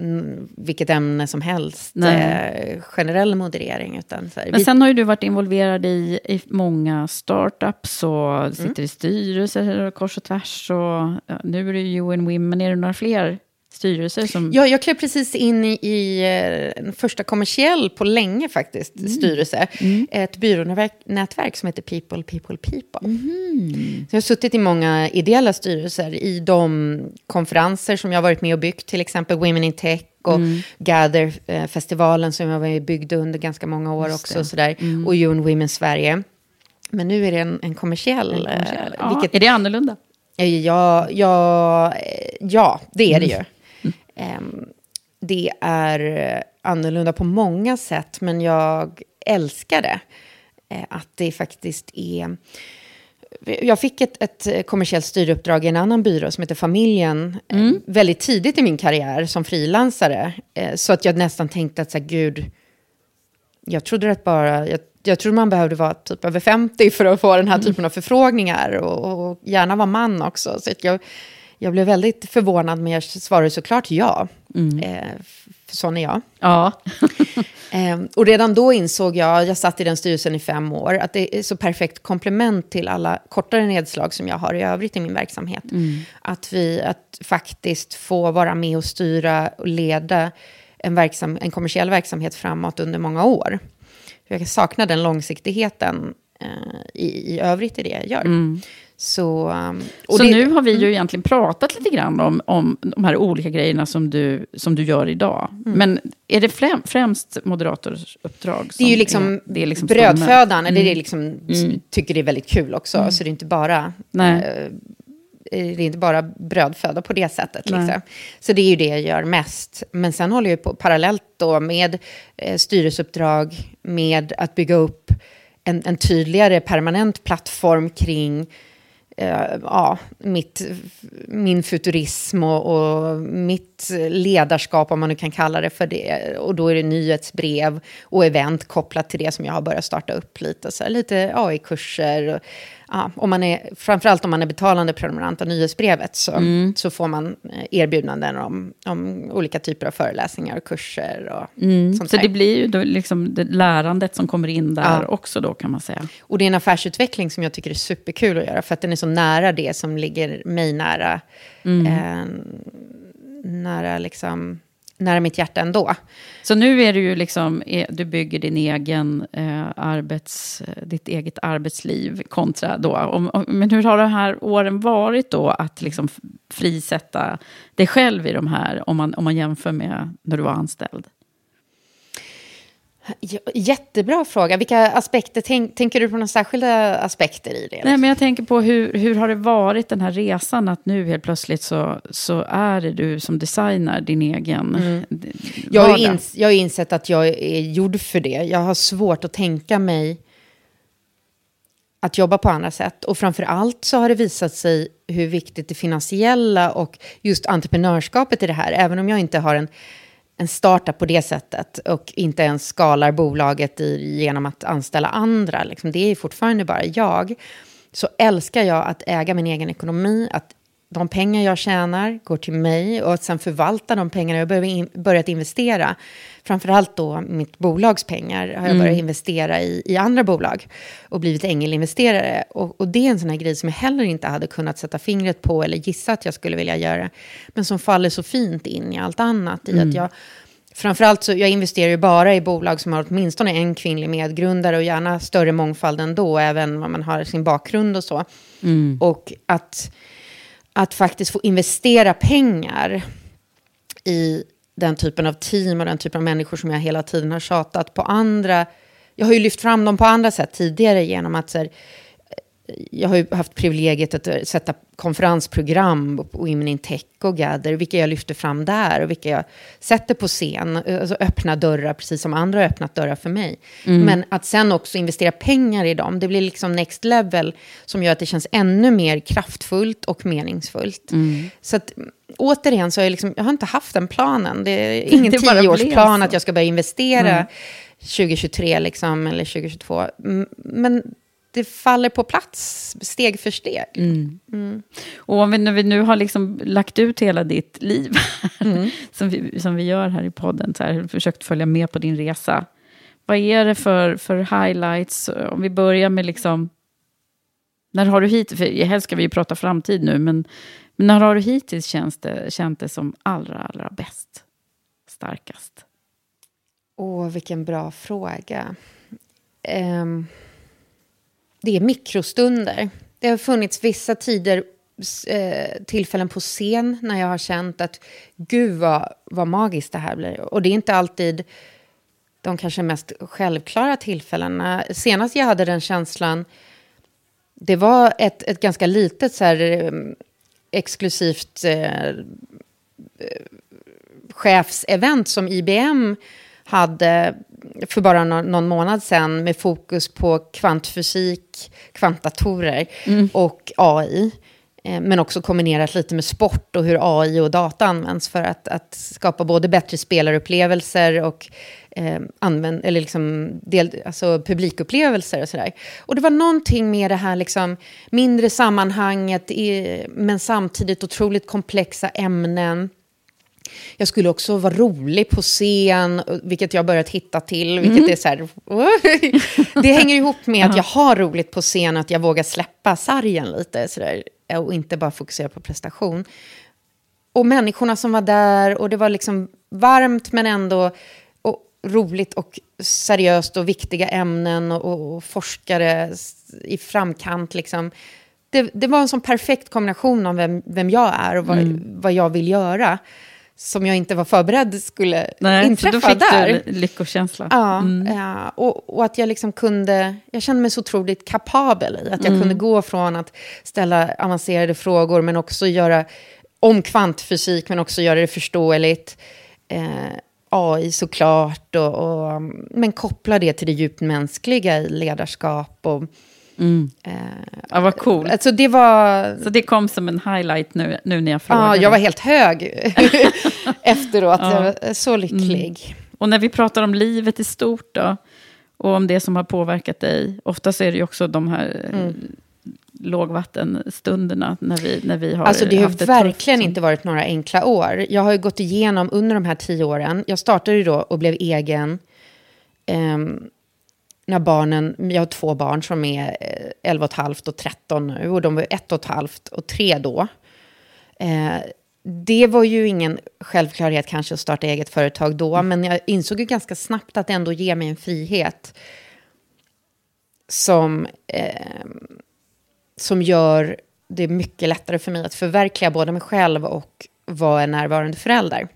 vilket ämne som helst, eh, generell moderering. Utan, så här, men sen har ju du varit involverad i, i många startups och sitter mm. i styrelser kors och tvärs. Och, ja, nu är det UN Women, är det några fler styrelser som... Ja, jag klev precis in i, i en eh, första kommersiell på länge faktiskt, mm. styrelse. Mm. Ett byrånätverk som heter People, People, People. Mm. Så jag har suttit i många ideella styrelser i de konferenser som jag har varit med och byggt, till exempel Women in Tech och mm. Gather-festivalen som jag byggde under ganska många år Just också. Sådär. Mm. Och Young Women Sverige. Men nu är det en, en kommersiell. En kommersiell. Eh, ja. Är det annorlunda? Ja, ja, ja, det är det ju. Ehm, det är annorlunda på många sätt, men jag älskar det. Eh, att det faktiskt är... Jag fick ett, ett kommersiellt styruppdrag i en annan byrå som heter Familjen eh, mm. väldigt tidigt i min karriär som frilansare. Eh, så att jag nästan tänkte att, så här, gud, jag trodde att bara, jag, jag trodde man behövde vara typ över 50 för att få den här mm. typen av förfrågningar och, och gärna vara man också. Så att jag, jag blev väldigt förvånad, men jag svarade såklart ja. Mm. Eh, för sån är jag. Ja. eh, och redan då insåg jag, jag satt i den styrelsen i fem år, att det är så perfekt komplement till alla kortare nedslag som jag har i övrigt i min verksamhet. Mm. Att vi, att faktiskt få vara med och styra och leda en, verksam, en kommersiell verksamhet framåt under många år. Jag saknar den långsiktigheten eh, i, i övrigt i det jag gör. Mm. Så, um, så det, nu har vi ju mm. egentligen pratat lite grann om, om de här olika grejerna som du, som du gör idag. Mm. Men är det främ, främst moderatorsuppdrag? Det är ju liksom, är, det är liksom brödfödan, mm. det är liksom, mm. tycker det är väldigt kul också. Mm. Så det är inte bara... Nej. Eh, det är inte bara brödföda på det sättet. Liksom. Så det är ju det jag gör mest. Men sen håller jag på parallellt då med eh, styrelseuppdrag, med att bygga upp en, en tydligare permanent plattform kring eh, Eh, ja, mitt, min futurism och, och, mitt ledarskap, om man nu kan kalla det för det. Och då är det nyhetsbrev och event kopplat till det som jag har börjat starta upp lite. Så här, lite AI-kurser ja, om man är, framförallt om man är betalande prenumerant av nyhetsbrevet så, mm. så får man eh, erbjudanden om, om olika typer av föreläsningar och kurser. Och mm. sånt så här. det blir ju då liksom det lärandet som kommer in där ja. också då kan man säga. Och det är en affärsutveckling som jag tycker är superkul att göra för att den är så nära det som ligger mig nära. Mm. Eh, nära liksom nära mitt hjärta ändå. Så nu är du ju liksom, eh, du bygger din egen eh, arbets, eh, ditt eget arbetsliv kontra då. Om, om, men hur har de här åren varit då att liksom frisätta dig själv i de här, om man, om man jämför med när du var anställd? Jättebra fråga. Vilka aspekter, tänk, tänker du på några särskilda aspekter i det? Nej, men jag tänker på hur, hur har det varit den här resan att nu helt plötsligt så, så är det du som designar din egen mm. jag, har ins, jag har insett att jag är gjord för det. Jag har svårt att tänka mig att jobba på andra sätt. Och framför allt så har det visat sig hur viktigt det finansiella och just entreprenörskapet i det här, även om jag inte har en en startup på det sättet och inte ens skalar bolaget i, genom att anställa andra, liksom, det är fortfarande bara jag, så älskar jag att äga min egen ekonomi, att de pengar jag tjänar går till mig och att sen förvalta de pengarna jag in, börjat investera. Framförallt då mitt bolags pengar har jag mm. börjat investera i, i andra bolag och blivit ängelinvesterare. Och, och det är en sån här grej som jag heller inte hade kunnat sätta fingret på eller gissa att jag skulle vilja göra. Men som faller så fint in i allt annat. I mm. att jag Framförallt så jag investerar ju bara i bolag som har åtminstone en kvinnlig medgrundare och gärna större mångfald ändå, även om man har sin bakgrund och så. Mm. Och att, att faktiskt få investera pengar i den typen av team och den typen av människor som jag hela tiden har tjatat på andra. Jag har ju lyft fram dem på andra sätt tidigare genom att så här, jag har ju haft privilegiet att sätta konferensprogram på Women Tech och Gather, vilka jag lyfter fram där och vilka jag sätter på scen. Alltså öppna dörrar, precis som andra har öppnat dörrar för mig. Mm. Men att sen också investera pengar i dem, det blir liksom next level som gör att det känns ännu mer kraftfullt och meningsfullt. Mm. Så att, återigen, så har jag, liksom, jag har inte haft den planen. Det är ingen det tioårsplan att jag ska börja investera mm. 2023 liksom, eller 2022. Men det faller på plats steg för steg. Mm. Mm. Och om vi, när vi nu har liksom lagt ut hela ditt liv, mm. som, vi, som vi gör här i podden, så här, försökt följa med på din resa. Vad är det för, för highlights? Om vi börjar med liksom... När har du hittills, för helst ska vi ju prata framtid nu, men, men när har du hittills känt det, känt det som allra, allra bäst? Starkast? Åh, vilken bra fråga. Um det är mikrostunder. Det har funnits vissa tider, eh, tillfällen på scen när jag har känt att gud vad, vad magiskt det här blir. Och det är inte alltid de kanske mest självklara tillfällena. Senast jag hade den känslan, det var ett, ett ganska litet så här, eh, exklusivt eh, eh, chefsevent som IBM hade för bara någon, månad sedan med fokus på kvantfysik, kvantdatorer mm. och AI. Eh, men också kombinerat lite med sport och hur AI och data används för att, att skapa både bättre spelarupplevelser och eh, använd, eller liksom del, alltså publikupplevelser och sådär. Och det var någonting med det här liksom mindre sammanhanget, men samtidigt otroligt komplexa ämnen jag skulle också vara rolig på scen, vilket jag har börjat hitta till. Vilket mm. är så här, det hänger ihop med att jag har roligt på scen och att jag vågar släppa sargen lite. Så där, och inte bara fokusera på prestation. Och människorna som var där, och det var liksom varmt men ändå och roligt och seriöst och viktiga ämnen och, och forskare i framkant. Liksom. Det, det, var en sån perfekt kombination av vem, vem jag är och vad, mm. vad jag vill göra som jag inte var förberedd skulle Nej, inträffa så då fick där. Du lyckokänsla. Ja, mm. ja och, och, att jag liksom kunde, jag kände mig så otroligt kapabel i att jag mm. kunde gå från att ställa avancerade frågor men också göra om kvantfysik men också göra det förståeligt. Eh, AI såklart, och, och, men koppla det till det djupt mänskliga i ledarskap och Mm. Eh, ja, vad coolt. Alltså det var... Så det kom som en highlight nu, nu när jag frågade? Ja, jag var helt hög efteråt. Ja. Jag var så lycklig. Mm. Och när vi pratar om livet i stort då, och om det som har påverkat dig, ofta så är det ju också de här mm. lågvattenstunderna när vi, när vi har Alltså det har verkligen inte varit några enkla år. Jag har ju gått igenom under de här tio åren, jag startade ju då och blev egen. Um, när barnen, jag har två barn som är 11 och halvt och 13 nu och de var 1 och halvt och 3 då. Eh, det var ju ingen självklarhet kanske att starta eget företag då, mm. men jag insåg ju ganska snabbt att det ändå ger mig en frihet som, eh, som gör det mycket lättare för mig att förverkliga både mig själv och vara en närvarande förälder.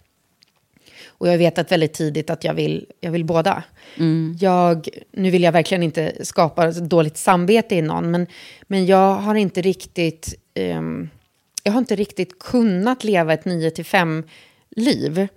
Och jag vet att väldigt tidigt att jag vill, jag vill båda. Mm. Jag, nu vill jag verkligen inte skapa dåligt samvete i någon, men, men jag har inte riktigt... Um, jag har inte riktigt kunnat leva ett 9 5 liv.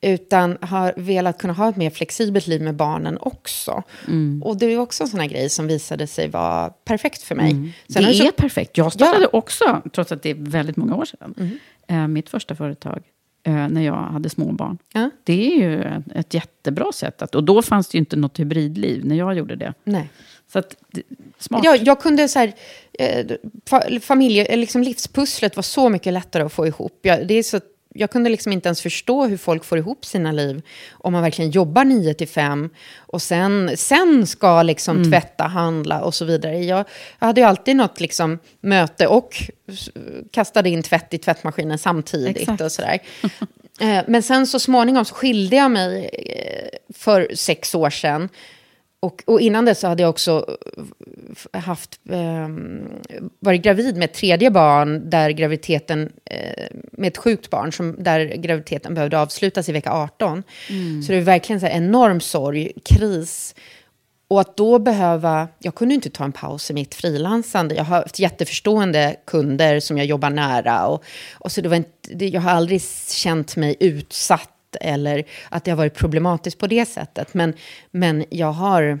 Utan har velat kunna ha ett mer flexibelt liv med barnen också. Mm. Och det är också en sån här grej som visade sig vara perfekt för mig. Mm. det är, så, perfekt. Jag startade ja. också, trots att det är väldigt många år sedan, mm. eh, mitt första företag när jag hade småbarn. Ja. Det är ju ett, ett jättebra sätt. Att, och då fanns det ju inte något hybridliv när jag gjorde det. Nej. Så att, smart. Jag, jag kunde så här, eh, fa- familje, liksom livspusslet var så mycket lättare att få ihop. Jag, det är så, jag kunde liksom inte ens förstå hur folk får ihop sina liv om man verkligen jobbar 9 till 5 och sen, sen ska liksom tvätta, handla och så vidare. Jag, jag hade ju alltid något liksom möte och kastade in tvätt i tvättmaskinen samtidigt Exakt. och sådär. Eh, Men sen så småningom så skilde jag mig eh, för sex år sedan. Och, och innan dess så hade jag också eh, haft, eh, varit gravid med ett tredje barn, där graviditeten, eh, med ett sjukt barn, som, där graviditeten behövde avslutas i vecka 18. Så det är verkligen så här enorm sorg, kris. Och att då behöva, jag kunde inte ta en paus i mitt frilansande. Jag har haft jätteförstående kunder som jag jobbar nära. Och, och så det var inte, jag har aldrig känt mig utsatt eller att det har varit problematiskt på det sättet. Men, men jag har...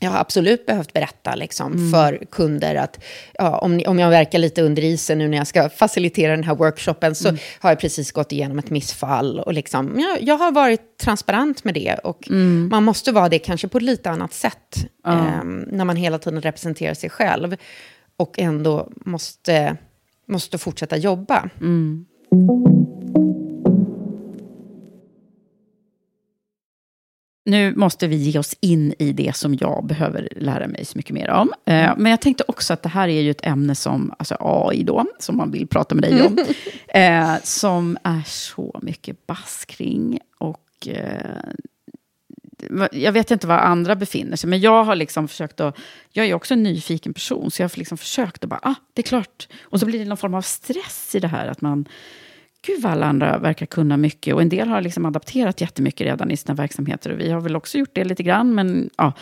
Jag har absolut behövt berätta liksom, för kunder att ja, om, ni, om jag verkar lite under isen nu när jag ska facilitera den här workshopen så har jag precis gått igenom ett missfall. Och liksom, ja, jag har varit transparent med det och man måste vara det kanske på ett lite annat sätt ehm, när man hela tiden representerar sig själv och ändå måste, måste fortsätta jobba. Nu måste vi ge oss in i det som jag behöver lära mig så mycket mer om. Eh, men jag tänkte också att det här är ju ett ämne som, alltså AI då, som man vill prata med dig om. eh, som är så mycket bass kring. Och eh, jag vet inte var andra befinner sig, men jag har liksom försökt att... Jag är också en nyfiken person, så jag har liksom försökt att bara, ah, det är klart. Och så blir det någon form av stress i det här, att man... Gud vad alla andra verkar kunna mycket. Och en del har liksom adapterat jättemycket redan i sina verksamheter. Och vi har väl också gjort det lite grann, men ja.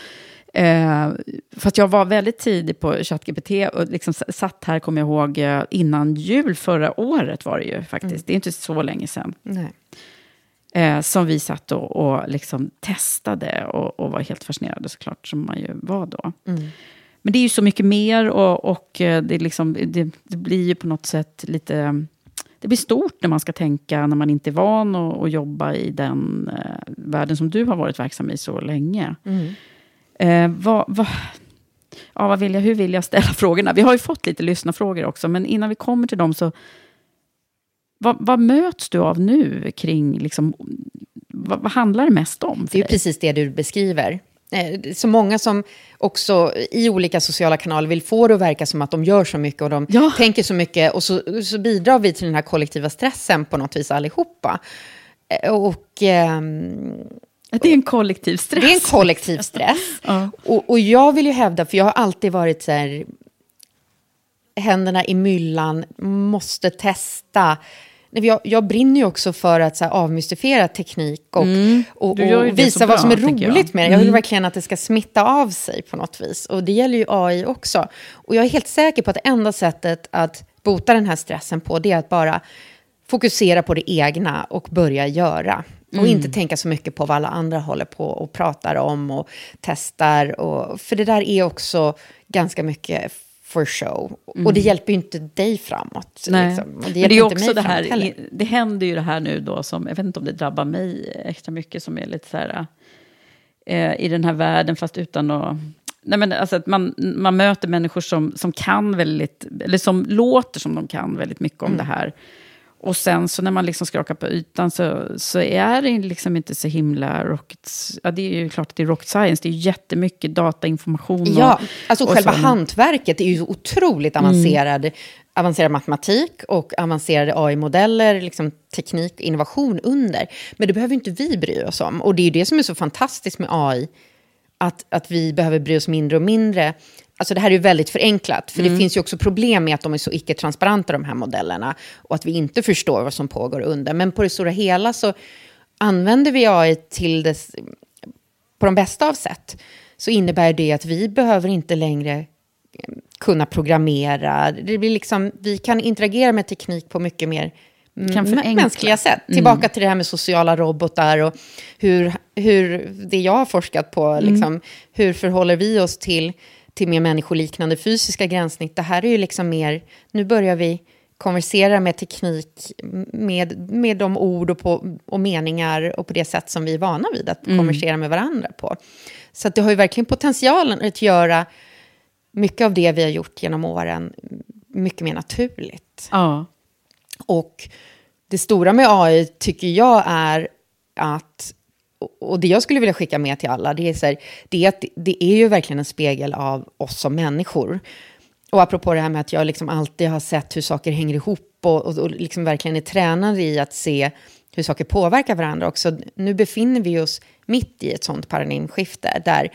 Eh, fast jag var väldigt tidig på ChatGPT och liksom satt här, kommer jag ihåg, eh, innan jul förra året var det ju faktiskt. Det är inte så länge sedan. Nej. Eh, som vi satt och, och liksom testade och, och var helt fascinerade såklart, som man ju var då. Men det är ju så mycket mer och, och eh, det, liksom, det, det blir ju på något sätt lite... Det blir stort när man ska tänka, när man inte är van att, att jobba i den eh, världen som du har varit verksam i så länge. Eh, vad, vad, ja, vad vill jag, hur vill jag ställa frågorna? Vi har ju fått lite lyssnarfrågor också, men innan vi kommer till dem så... Vad, vad möts du av nu kring... Liksom, vad, vad handlar det mest om för Det är dig? precis det du beskriver. Eh, Så många som också i olika sociala kanaler vill få det att verka som att de gör så mycket och de Ja. tänker så mycket. Och så, så bidrar vi till den här kollektiva stressen på något vis allihopa. Eh, Och Att det är en kollektiv stress. det är en kollektiv stress. Ja. och, och jag vill ju hävda, för jag har alltid varit så här, händerna i myllan, måste testa. Nej, Jag, jag brinner ju också för att så här, avmystifiera teknik och, och, Mm. Och det visa så vad som är bra, tänker jag. roligt med det. Jag vill verkligen att det ska smitta av sig på något vis. Och det gäller ju AI också. Och jag är helt säker på att det enda sättet att bota den här stressen på, det är att bara fokusera på det egna och börja göra. Och Mm. inte tänka så mycket på vad alla andra håller på och pratar om och testar. Och, för det där är också ganska mycket for show. Och det hjälper ju inte dig framåt. Mm. Nej. Liksom. Och Men det är också det här, det händer ju det här nu då som, jag vet inte om det drabbar mig extra mycket, som är lite så här, eh, i den här världen, fast utan att... Nej men alltså att man, man möter människor som, som kan väldigt, eller som låter som de kan väldigt mycket Mm. om det här. Och sen så när man liksom skakar på ytan så, så är det liksom inte så himla rocket... Ja, det är ju klart att det är rocket science. Det är jättemycket datainformation. och- Ja, alltså och själva sån- hantverket är ju otroligt avancerad, avancerad matematik och avancerade AI-modeller, liksom teknik och innovation under. Men det behöver inte vi bry oss om. Och det är ju det som är så fantastiskt med AI, att, att vi behöver bry oss mindre och mindre. Alltså det här är ju väldigt förenklat, för det finns ju också problem med att de är så icke-transparenta, de här modellerna, och att vi inte förstår vad som pågår under. Men på det stora hela så använder vi AI till dess, på de bästa av sätt, så innebär det att vi behöver inte längre eh, kunna programmera. Det blir liksom, vi kan interagera med teknik på mycket mer mänskliga sätt. Tillbaka till det här med sociala robotar och hur, hur det jag har forskat på, liksom, hur förhåller vi oss till, till mer människoliknande fysiska gränssnitt. Det här är ju liksom mer, nu börjar vi konverserar med teknik, med, med de ord och, på, och meningar och på det sätt som vi är vana vid att mm. konversera med varandra på. Så det har ju verkligen potentialen att göra mycket av det vi har gjort genom åren mycket mer naturligt. Ja. Och det stora med AI tycker jag är att, och det jag skulle vilja skicka med till alla, det är, så här, det är att det är ju verkligen en spegel av oss som människor. Och apropå det här med att jag liksom alltid har sett hur saker hänger ihop och, och, och liksom verkligen är tränad i att se hur saker påverkar varandra också. Nu befinner vi oss mitt i ett sånt paradigmskifte där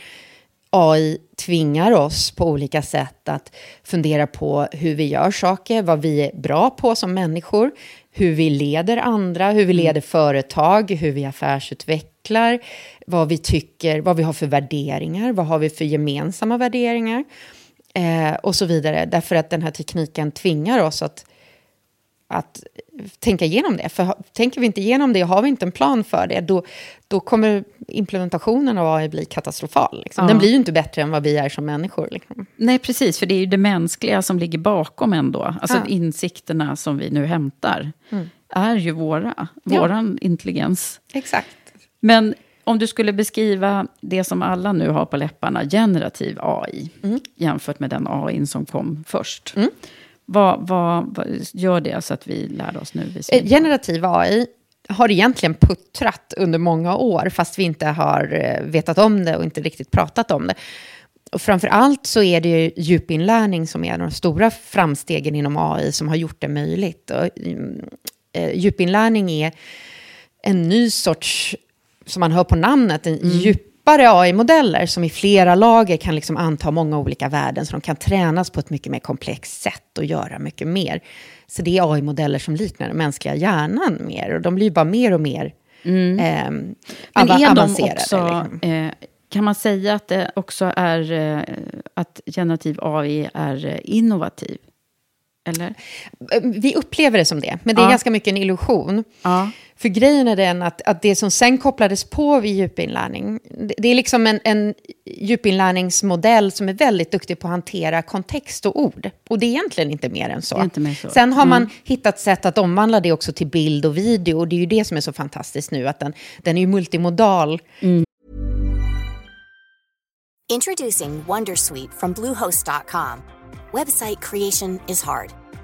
AI tvingar oss på olika sätt att fundera på hur vi gör saker, vad vi är bra på som människor, hur vi leder andra, hur vi mm. leder företag, hur vi affärsutvecklar, vad vi tycker, vad vi har för värderingar, vad har vi för gemensamma värderingar eh, och så vidare. Därför att den här tekniken tvingar oss att, att tänka igenom det. För tänker vi inte igenom det och har vi inte en plan för det, då, då kommer implementationen av AI bli katastrofal. Liksom. Ja. Den blir ju inte bättre än vad vi är som människor. Liksom. Nej, precis, för det är ju det mänskliga som ligger bakom ändå. Alltså ja. insikterna som vi nu hämtar mm. är ju våra, våran ja. intelligens. Exakt. Men om du skulle beskriva det som alla nu har på läpparna, generativ AI, mm. jämfört med den AI som kom först. Mm. Vad, vad, vad, gör det så att vi lär oss nu? Eh, generativ AI har egentligen puttrat under många år, fast vi inte har eh, vetat om det och inte riktigt pratat om det. Och framför allt så är det ju djupinlärning som är de stora framstegen inom AI som har gjort det möjligt. Och, mm, eh, djupinlärning är en ny sorts, som man hör på namnet, en mm. Djupare AI-modeller som i flera lager kan liksom anta många olika värden, så de kan tränas på ett mycket mer komplext sätt och göra mycket mer. Så det är AI-modeller som liknar den mänskliga hjärnan mer. Och de blir bara mer och mer mm. eh, Men är de också, liksom. eh, kan man säga att det också är eh, att generativ AI är eh, innovativ? Eller? Vi upplever det som det, men det är ja. ganska mycket en illusion. Ja. För grejen är den att, att det som sen kopplades på vid djupinlärning, det är liksom en, en djupinlärningsmodell som är väldigt duktig på att hantera kontext och ord. Och det är egentligen inte mer än så. Mer så. Sen har man mm. hittat sätt att omvandla det också till bild och video. Och det är ju det som är så fantastiskt nu, att den, den är ju multimodal. Mm. Introducing Wondersuite from Bluehost.com. Website creation is hard.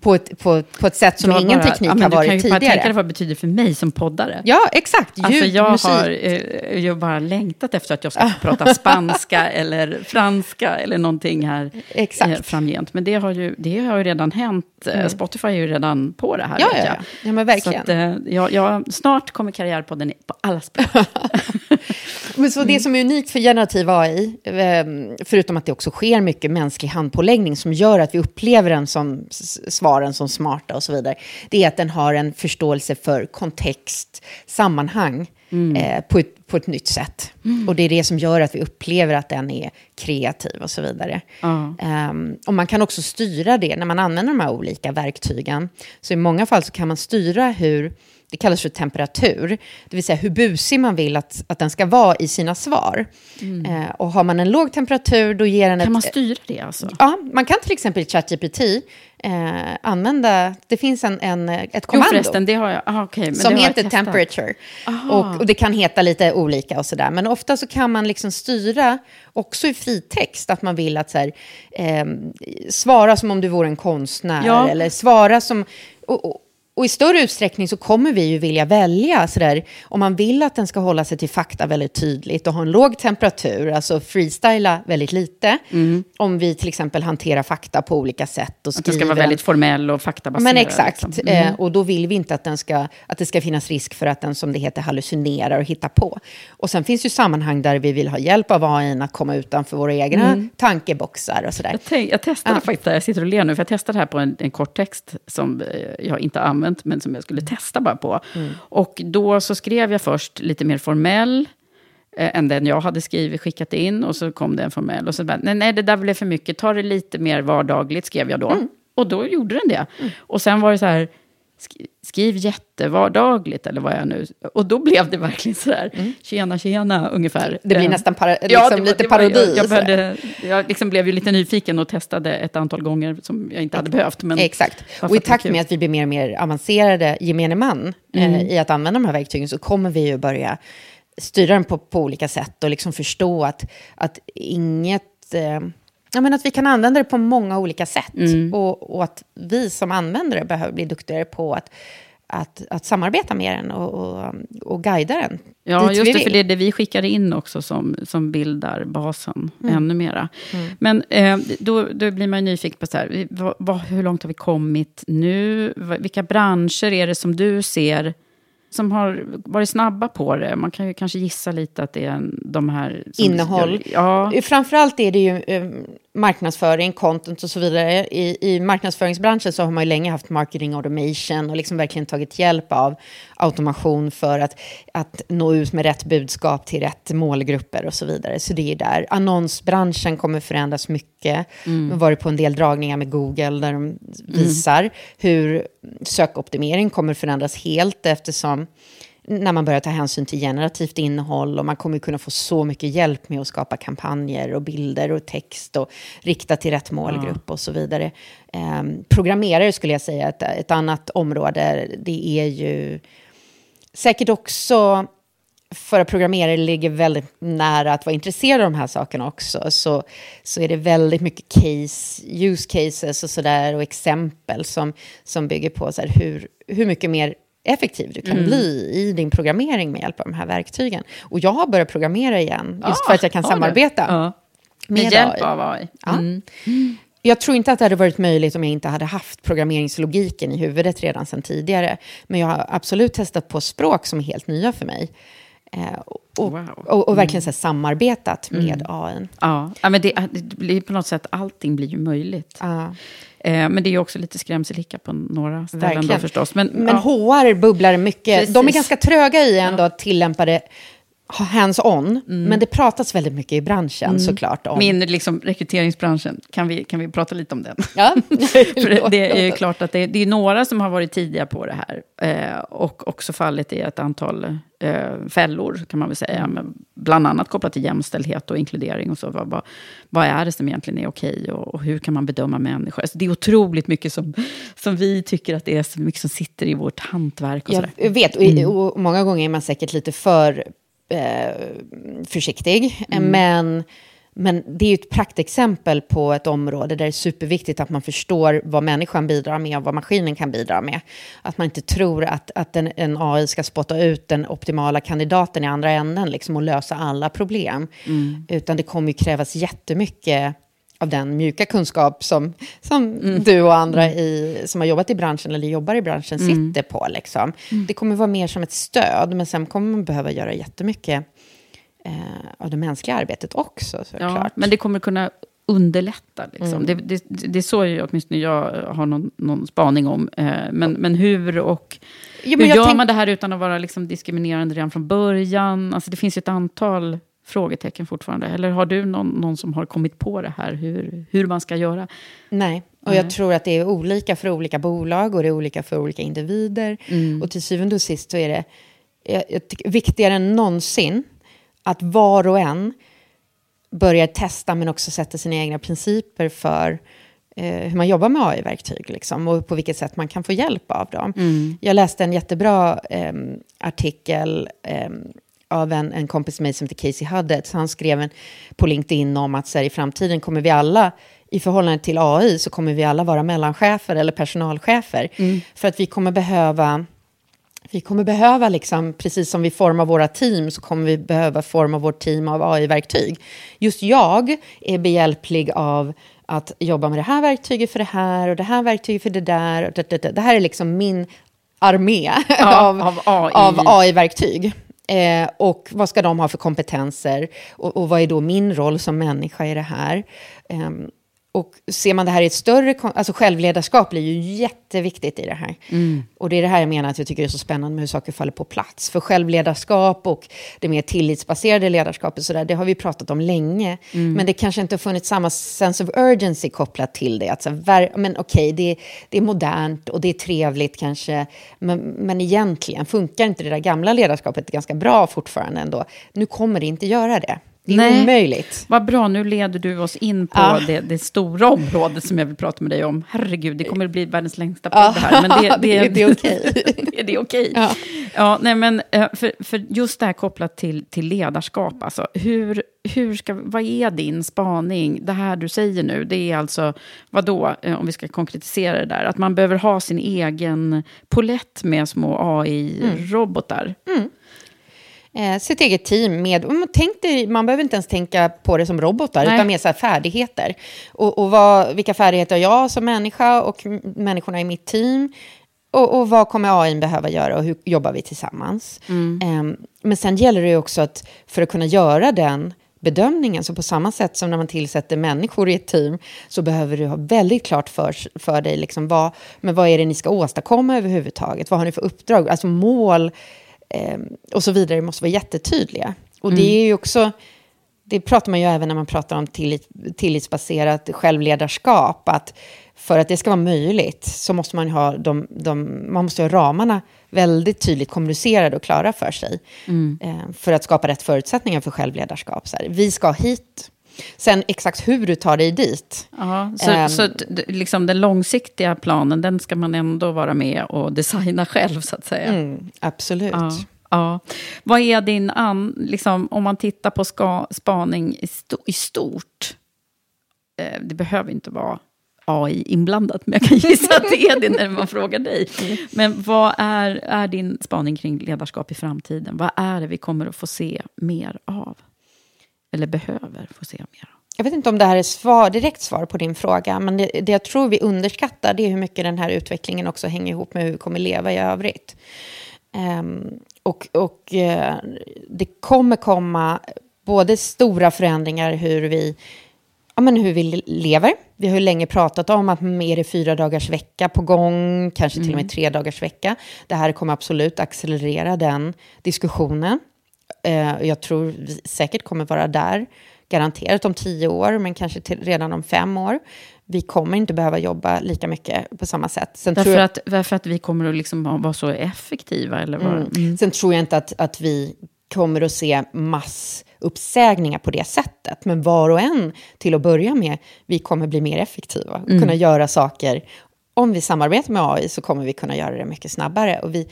På ett, på, på ett sätt som jag ingen bara, teknik ja, har varit tidigare. Du kan ju bara tänka dig vad det betyder för mig som poddare. Ja, exakt. Ljud, alltså jag musik. har eh, jag bara längtat efter att jag ska prata spanska eller franska eller någonting här exakt. Eh, framgent. Men det har, ju, det har ju redan hänt. Eh, mm. Spotify är ju redan på det här. Ja, ja, ja. men verkligen. Så att, eh, jag, jag, snart kommer Karriärpodden på alla språk. men så det som är unikt för generativ AI, ehm, förutom att det också sker mycket mänsklig handpåläggning som gör att vi upplever den som svaren som smarta och så vidare, det är att den har en förståelse för kontext, sammanhang mm. eh, på, ett, på ett nytt sätt. Mm. Och det är det som gör att vi upplever att den är kreativ och så vidare. Mm. Um, och man kan också styra det när man använder de här olika verktygen. Så i många fall så kan man styra hur det kallas för temperatur, det vill säga hur busig man vill att, att den ska vara i sina svar. Mm. Eh, och har man en låg temperatur, då ger den kan ett... Kan man styra det alltså? Ja, man kan till exempel i ChatGPT eh, använda, det finns en, en, ett kommando. Jo förresten, det har jag, aha, okay, som heter temperature. Och, och, det kan heta lite olika och sådär. Men ofta så kan man liksom styra, också i fritext, att man vill att så här, eh, svara som om du vore en konstnär. Ja. Eller svara som... Och, och, och i större utsträckning så kommer vi ju vilja välja sådär, om man vill att den ska hålla sig till fakta väldigt tydligt och ha en låg temperatur, alltså freestyla väldigt lite. Mm. Om vi till exempel hanterar fakta på olika sätt. Och att den ska vara väldigt formell och faktabaserad. Men exakt, liksom. mm. eh, och då vill vi inte att, den ska, att det ska finnas risk för att den, som det heter, hallucinerar och hittar på. Och sen finns ju sammanhang där vi vill ha hjälp av AI att komma utanför våra egna mm. tankeboxar och sådär. Jag, tänk, jag testade ah. faktiskt, jag sitter och ler nu, för jag testade här på en, en kort text som eh, jag inte använder använt, men som jag skulle testa bara på. Mm. Och då så skrev jag först lite mer formell, eh, än den jag hade skrivit, skickat in. Och så kom det en formell. Och så bara, nej, nej, det där blev för mycket, ta det lite mer vardagligt, skrev jag då. Mm. Och då gjorde den det. Mm. Och sen var det så här, skriv jättevardagligt eller vad jag nu... Och då blev det verkligen så där, mm. tjena, tjena, ungefär. Det blir eh, nästan para, liksom ja, det, lite det parodi. jag, jag, började, jag liksom blev ju lite nyfiken och testade ett antal gånger som jag inte hade behövt. Men Exakt. Och i takt med att vi blir mer och mer avancerade, gemene man, eh, mm. eh, i att använda de här verktygen så kommer vi ju börja styra den på, på olika sätt och liksom förstå att, att inget... Eh, Ja, men att vi kan använda det på många olika sätt. Mm. Och, och, att vi som användare behöver bli duktigare på att, att, att samarbeta med den och, och, och guida den. Ja, just det, för det är det vi skickar in också som, som bildar basen mm. ännu mera. Mm. Men eh, då, då blir man nyfiken på så här, vad, hur långt har vi kommit nu? Vilka branscher är det som du ser som har varit snabba på det? Man kan ju kanske gissa lite att det är de här... Innehåll. Gör, ja. Framförallt är det ju eh, marknadsföring, content och så vidare. I, I marknadsföringsbranschen så har man ju länge haft marketing automation och liksom verkligen tagit hjälp av automation för att, att nå ut med rätt budskap till rätt målgrupper och så vidare. Så det är där. Annonsbranschen kommer förändras mycket. Mm. Jag har varit på en del dragningar med Google där de visar mm. hur sökoptimering kommer förändras helt eftersom när man börjar ta hänsyn till generativt innehåll och man kommer kunna få så mycket hjälp med att skapa kampanjer och bilder och text och rikta till rätt målgrupp och så vidare. Eh, programmerare skulle jag säga, ett, ett annat område, det är ju säkert också för att programmerare ligger väldigt nära att vara intresserade av de här sakerna också, så, så är det väldigt mycket case, use cases och sådär och exempel som, som bygger på så här, hur, hur mycket mer effektiv du kan mm. bli i din programmering med hjälp av de här verktygen. Och jag har börjat programmera igen, just ah, för att jag kan samarbeta. Ja. Med, med hjälp AI. av AI. Mm. Ja. Jag tror inte att det hade varit möjligt om jag inte hade haft programmeringslogiken i huvudet redan sedan tidigare. Men jag har absolut testat på språk som är helt nya för mig. Eh, och, wow. och, och, verkligen mm. så samarbetat med mm. AI. Ja, ja men det, det, blir på något sätt, allting blir ju möjligt. Ja. Eh, men det är också lite skrämselhicka på några ställen verkligen. då förstås. Men, men ja. HR bubblar mycket. Precis. De är ganska tröga i ändå att tillämpa det hands-on, mm. men det pratas väldigt mycket i branschen mm. såklart. Om. Min liksom, rekryteringsbranschen, kan vi, kan vi prata lite om den? Ja. För det är ju klart att det, det, är några som har varit tidiga på det här eh, och också fallit i ett antal eh, fällor, kan man väl säga. Mm. Men bland annat kopplat till jämställdhet och inkludering och så. Vad, vad, vad är det som egentligen är okej och, och hur kan man bedöma människor? Alltså, det är otroligt mycket som, som vi tycker att det är så mycket som sitter i vårt hantverk. Och jag vet, och, mm. och många gånger är man säkert lite för eh, försiktig. Mm. Men, men det är ju ett praktexempel på ett område där det är superviktigt att man förstår vad människan bidrar med och vad maskinen kan bidra med. Att man inte tror att, att en, en AI ska spotta ut den optimala kandidaten i andra änden liksom, och lösa alla problem. Mm. Utan det kommer ju krävas jättemycket av den mjuka kunskap som, som mm. du och andra i, som har jobbat i branschen eller jobbar i branschen mm. sitter på. Liksom. Mm. Det kommer vara mer som ett stöd, men sen kommer man behöva göra jättemycket eh, av det mänskliga arbetet också. Ja, men det kommer kunna underlätta. Liksom. Mm. Det, det, det är så jag, åtminstone jag har någon, någon spaning om. Eh, men, men hur och jo, men hur gör tänk... man det här utan att vara liksom diskriminerande redan från början? Alltså, det finns ju ett antal frågetecken fortfarande? Eller har du någon, någon som har kommit på det här, hur, hur man ska göra? Nej, och jag tror att det är olika för olika bolag och det är olika för olika individer. Mm. Och till syvende och sist så är det jag, jag tycker, viktigare än någonsin att var och en börjar testa men också sätta sina egna principer för eh, hur man jobbar med AI-verktyg liksom, och på vilket sätt man kan få hjälp av dem. Mm. Jag läste en jättebra eh, artikel eh, av en, en kompis med mig som heter Casey Huddett. Han skrev en, på LinkedIn om att så här, i framtiden kommer vi alla, i förhållande till AI, så kommer vi alla vara mellanchefer eller personalchefer. Mm. För att vi kommer behöva vi kommer behöva, liksom, precis som vi formar våra team, så kommer vi behöva forma vårt team av AI-verktyg. Just jag är behjälplig av att jobba med det här verktyget för det här och det här verktyget för det där. Och det, det, det. det här är liksom min armé ja, av, av, AI. Eh, och vad ska de ha för kompetenser? Och, och, vad är då min roll som människa i det här? Eh, och ser man det här i ett större... Alltså självledarskap blir ju jätteviktigt i det här. Mm. Och det är det här jag menar att jag tycker är så spännande med hur saker faller på plats. För självledarskap och det mer tillitsbaserade ledarskapet, så där, det har vi pratat om länge. Mm. Men det kanske inte har funnits samma sense of urgency kopplat till det. Att så, men okej, okay, det, det, är modernt och det är trevligt kanske. Men, men egentligen funkar inte det där gamla ledarskapet ganska bra fortfarande ändå. Nu kommer det inte göra det. Det är Nej. omöjligt. Vad bra, nu leder du oss in på ja. det, det, stora området som jag vill prata med dig om. Herregud, det kommer att bli världens längsta podd ja. här. Men det, det, det, är okej. det, det är okej. Ja. Ja, nej, men eh, för, för just det här kopplat till, till ledarskap, alltså, hur, hur ska, vad är din spaning? Det här du säger nu, det är alltså, vad då, eh, om vi ska konkretisera det där, att man behöver ha sin egen polett med små AI-robotar. Mm. Mm eh, sitt eget team med... Tänk dig, man behöver inte ens tänka på det som robotar, Nej. utan mer så här färdigheter. Och, och vad, vilka färdigheter har jag som människa och människorna i mitt team? Och, och, vad kommer AI behöva göra och hur jobbar vi tillsammans? Mm. Um, men sen gäller det också att för att kunna göra den bedömningen, så på samma sätt som när man tillsätter människor i ett team, så behöver du ha väldigt klart för, för dig, liksom vad, men vad är det ni ska åstadkomma överhuvudtaget? Vad har ni för uppdrag? Alltså mål, eh, och så vidare måste vara jättetydliga. Och mm. det är ju också, det pratar man ju även när man pratar om tillit, tillitsbaserat självledarskap, att för att det ska vara möjligt så måste man ha, de, de, man måste ha ramarna väldigt tydligt kommunicerade och klara för sig. Mm. Eh, för att skapa rätt förutsättningar för självledarskap. Så här, vi ska hit. Sen exakt hur du tar dig dit. Aha, så um, så liksom den långsiktiga planen, den ska man ändå vara med och designa själv, så att säga? Mm, absolut. Ja. Ja. Vad är din, an, liksom, om man tittar på ska, spaning i, sto, i stort, eh, det behöver inte vara AI inblandat, men jag kan gissa att det är det när man frågar dig. Men vad är, är din spaning kring ledarskap i framtiden? Vad är det vi kommer att få se mer av? Eller behöver få se mer? Jag vet inte om det här är svar, direkt svar på din fråga, men det, det jag tror vi underskattar det är hur mycket den här utvecklingen också hänger ihop med hur vi kommer leva i övrigt. Um, och och uh, det kommer komma både stora förändringar hur vi, ja, men hur vi lever. Vi har ju länge pratat om att mer är fyra dagars vecka på gång, kanske till och med mm. tre dagars vecka. Det här kommer absolut accelerera den diskussionen. Uh, jag tror vi säkert kommer vara där, garanterat om tio år, men kanske till, redan om fem år vi kommer inte behöva jobba lika mycket på samma sätt. Sen därför, jag, att, därför att vi kommer att liksom vara så effektiva? Eller vad? Mm. Mm. Sen tror jag inte att, att vi kommer att se massuppsägningar på det sättet. Men var och en, till att börja med, vi kommer bli mer effektiva och mm. kunna göra saker. Om vi samarbetar med AI så kommer vi kunna göra det mycket snabbare. Och vi,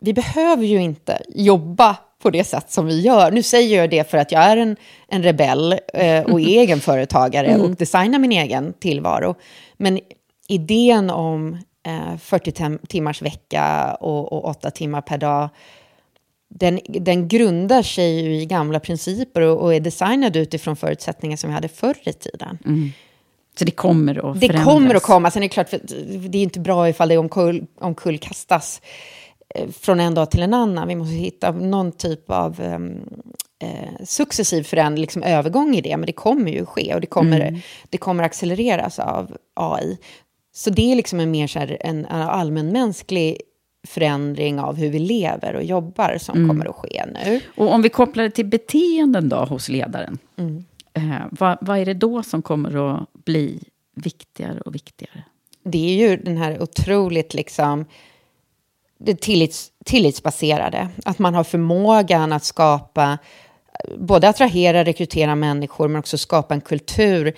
vi behöver ju inte jobba på det sätt som vi gör. Nu säger jag det för att jag är en, en rebell eh, och är egenföretagare mm. och designar min egen tillvaro. Men idén om eh, 40 timmars vecka och, och 8 timmar per dag, den, den grundar sig ju i gamla principer och, och är designad utifrån förutsättningar som vi hade förr i tiden. Mm. Så det kommer att förändras? Det kommer att komma. Sen är det klart, för det är inte bra ifall det omkull, omkullkastas Eh, från en dag till en annan. Vi måste hitta någon typ av ehm, eh, successiv förändring, liksom övergång i det. Men det kommer ju ske och det kommer, mm. det kommer accelereras av AI. Så det är liksom en mer så här, en, en allmänmänsklig förändring av hur vi lever och jobbar som mm. kommer att ske nu. Och om vi kopplar det till beteenden då hos ledaren. Mm. Eh, vad, vad är det då som kommer att bli viktigare och viktigare? Det är ju den här otroligt liksom det tillits, tillitsbaserade. Att man har förmågan att skapa, både attrahera, rekrytera människor, men också skapa en kultur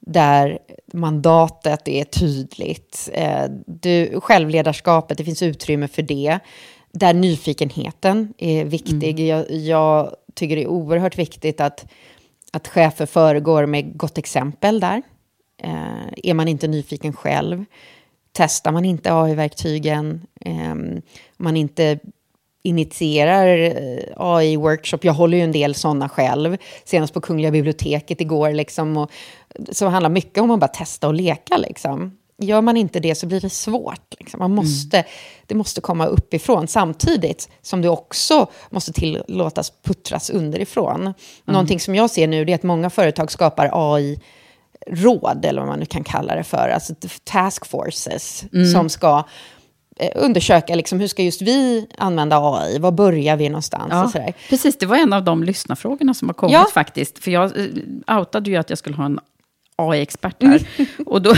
där mandatet är tydligt. Eh, du, självledarskapet, det finns utrymme för det. där nyfikenheten är viktig. Jag, jag tycker det är oerhört viktigt att, att chefer föregår med gott exempel där. Eh, är man inte nyfiken själv, testar man inte AI-verktygen, eh, man inte initierar eh, AI-workshop. Jag håller ju en del sådana själv, senast på Kungliga biblioteket igår. Liksom, och, så det handlar mycket om att bara testa och leka. Liksom. Gör man inte det så blir det svårt. Liksom. Man måste, mm. Det måste komma uppifrån samtidigt som det också måste tillåtas puttras underifrån. Mm. Någonting som jag ser nu är att många företag skapar AI råd, eller vad man nu kan kalla det för, alltså task forces, mm. som ska eh, undersöka liksom, hur ska just vi använda AI, var börjar vi någonstans? Ja, och sådär. Precis, det var en av de lyssnarfrågorna som har kommit ja. faktiskt. För jag eh, outade ju att jag skulle ha en AI-expert här. Mm. och, då,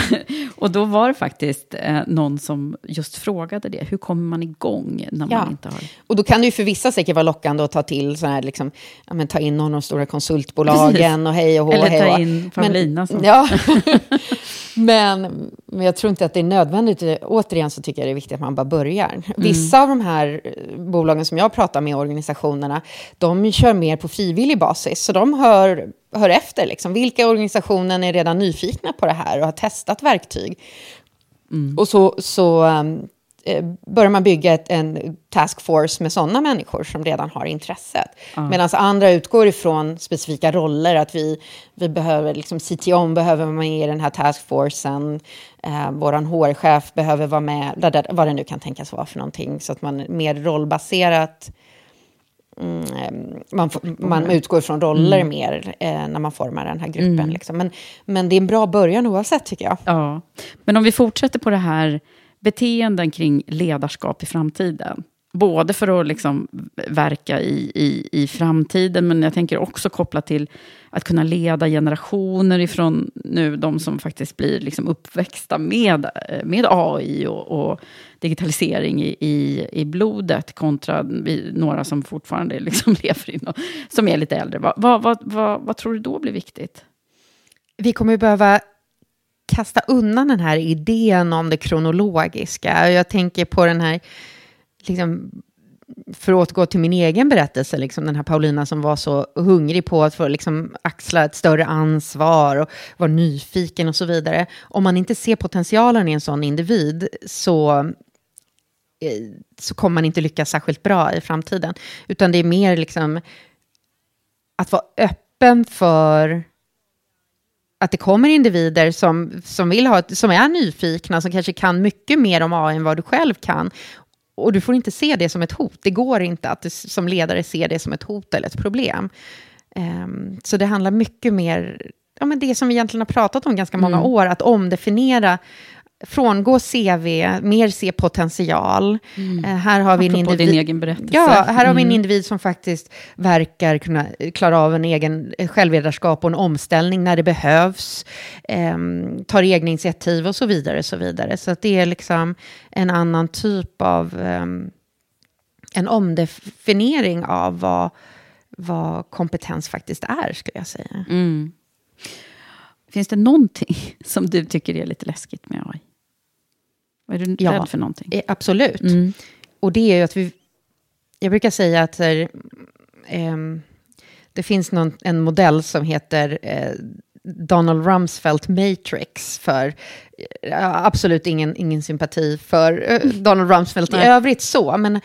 och då var det faktiskt eh, någon som just frågade det. Hur kommer man igång när man ja. inte har... Och då kan det ju för vissa säkert vara lockande att ta till så här, liksom, ja, men, ta in någon av de stora konsultbolagen och hej och hå. Eller hej ta in Paulina. Men, ja. men, men jag tror inte att det är nödvändigt. Återigen så tycker jag det är viktigt att man bara börjar. Mm. Vissa av de här bolagen som jag pratar med, organisationerna, de kör mer på frivillig basis. Så de hör hör efter. Liksom. Vilka organisationer är redan nyfikna på det här och har testat verktyg? Mm. Och så, så um, eh, börjar man bygga ett, en taskforce med sådana människor som redan har intresset. Mm. Medan andra utgår ifrån specifika roller, att vi, vi behöver, liksom CTO behöver vara med i den här taskforcen, eh, vår HR-chef behöver vara med, vad det nu kan tänkas vara för någonting, så att man mer rollbaserat man, man utgår från roller mm. mer eh, när man formar den här gruppen. Mm. Liksom. Men, men det är en bra början oavsett, tycker jag. Ja. Men om vi fortsätter på det här beteenden kring ledarskap i framtiden. Både för att liksom verka i, i, i framtiden, men jag tänker också koppla till att kunna leda generationer ifrån nu, de som faktiskt blir liksom uppväxta med, med AI och, och digitalisering i, i, i, blodet, kontra vi, några som fortfarande liksom lever i något, som är lite äldre. Vad, vad, vad, vad, vad tror du då blir viktigt? Vi kommer behöva kasta undan den här idén om det kronologiska. Jag tänker på den här liksom, för att återgå till min egen berättelse, liksom den här Paulina som var så hungrig på att få liksom axla ett större ansvar och vara nyfiken och så vidare. Om man inte ser potentialen i en sån individ så, eh, så kommer man inte lyckas särskilt bra i framtiden. Utan det är mer liksom att vara öppen för att det kommer individer som, som, vill ha, som är nyfikna, som kanske kan mycket mer om AI än vad du själv kan. Och du får inte se det som ett hot. Det går inte att du som ledare se det som ett hot eller ett problem. Um, så det handlar mycket mer, ja men det som vi egentligen har pratat om ganska många mm. år, att omdefiniera frångå CV, mer se potential. Mm. Uh, här har vi en individ... din egen berättelse. Ja, här mm. har vi en mm. individ som faktiskt verkar kunna klara av en egen självledarskap och en omställning när det behövs. Um, tar egna initiativ och så vidare. Så, vidare. så att det är liksom en annan typ av... Um, en omdefiniering av vad, vad kompetens faktiskt är, skulle jag säga. Mm. Finns det någonting som du tycker är lite läskigt med AI? Är du ja, rädd för någonting? Eh, absolut. Mm. Och det är ju att vi... Jag brukar säga att här, eh, det finns någon, en modell som heter eh, Donald Rumsfeld Matrix för eh, absolut ingen, ingen sympati för eh, Donald Rumsfeld i övrigt så, men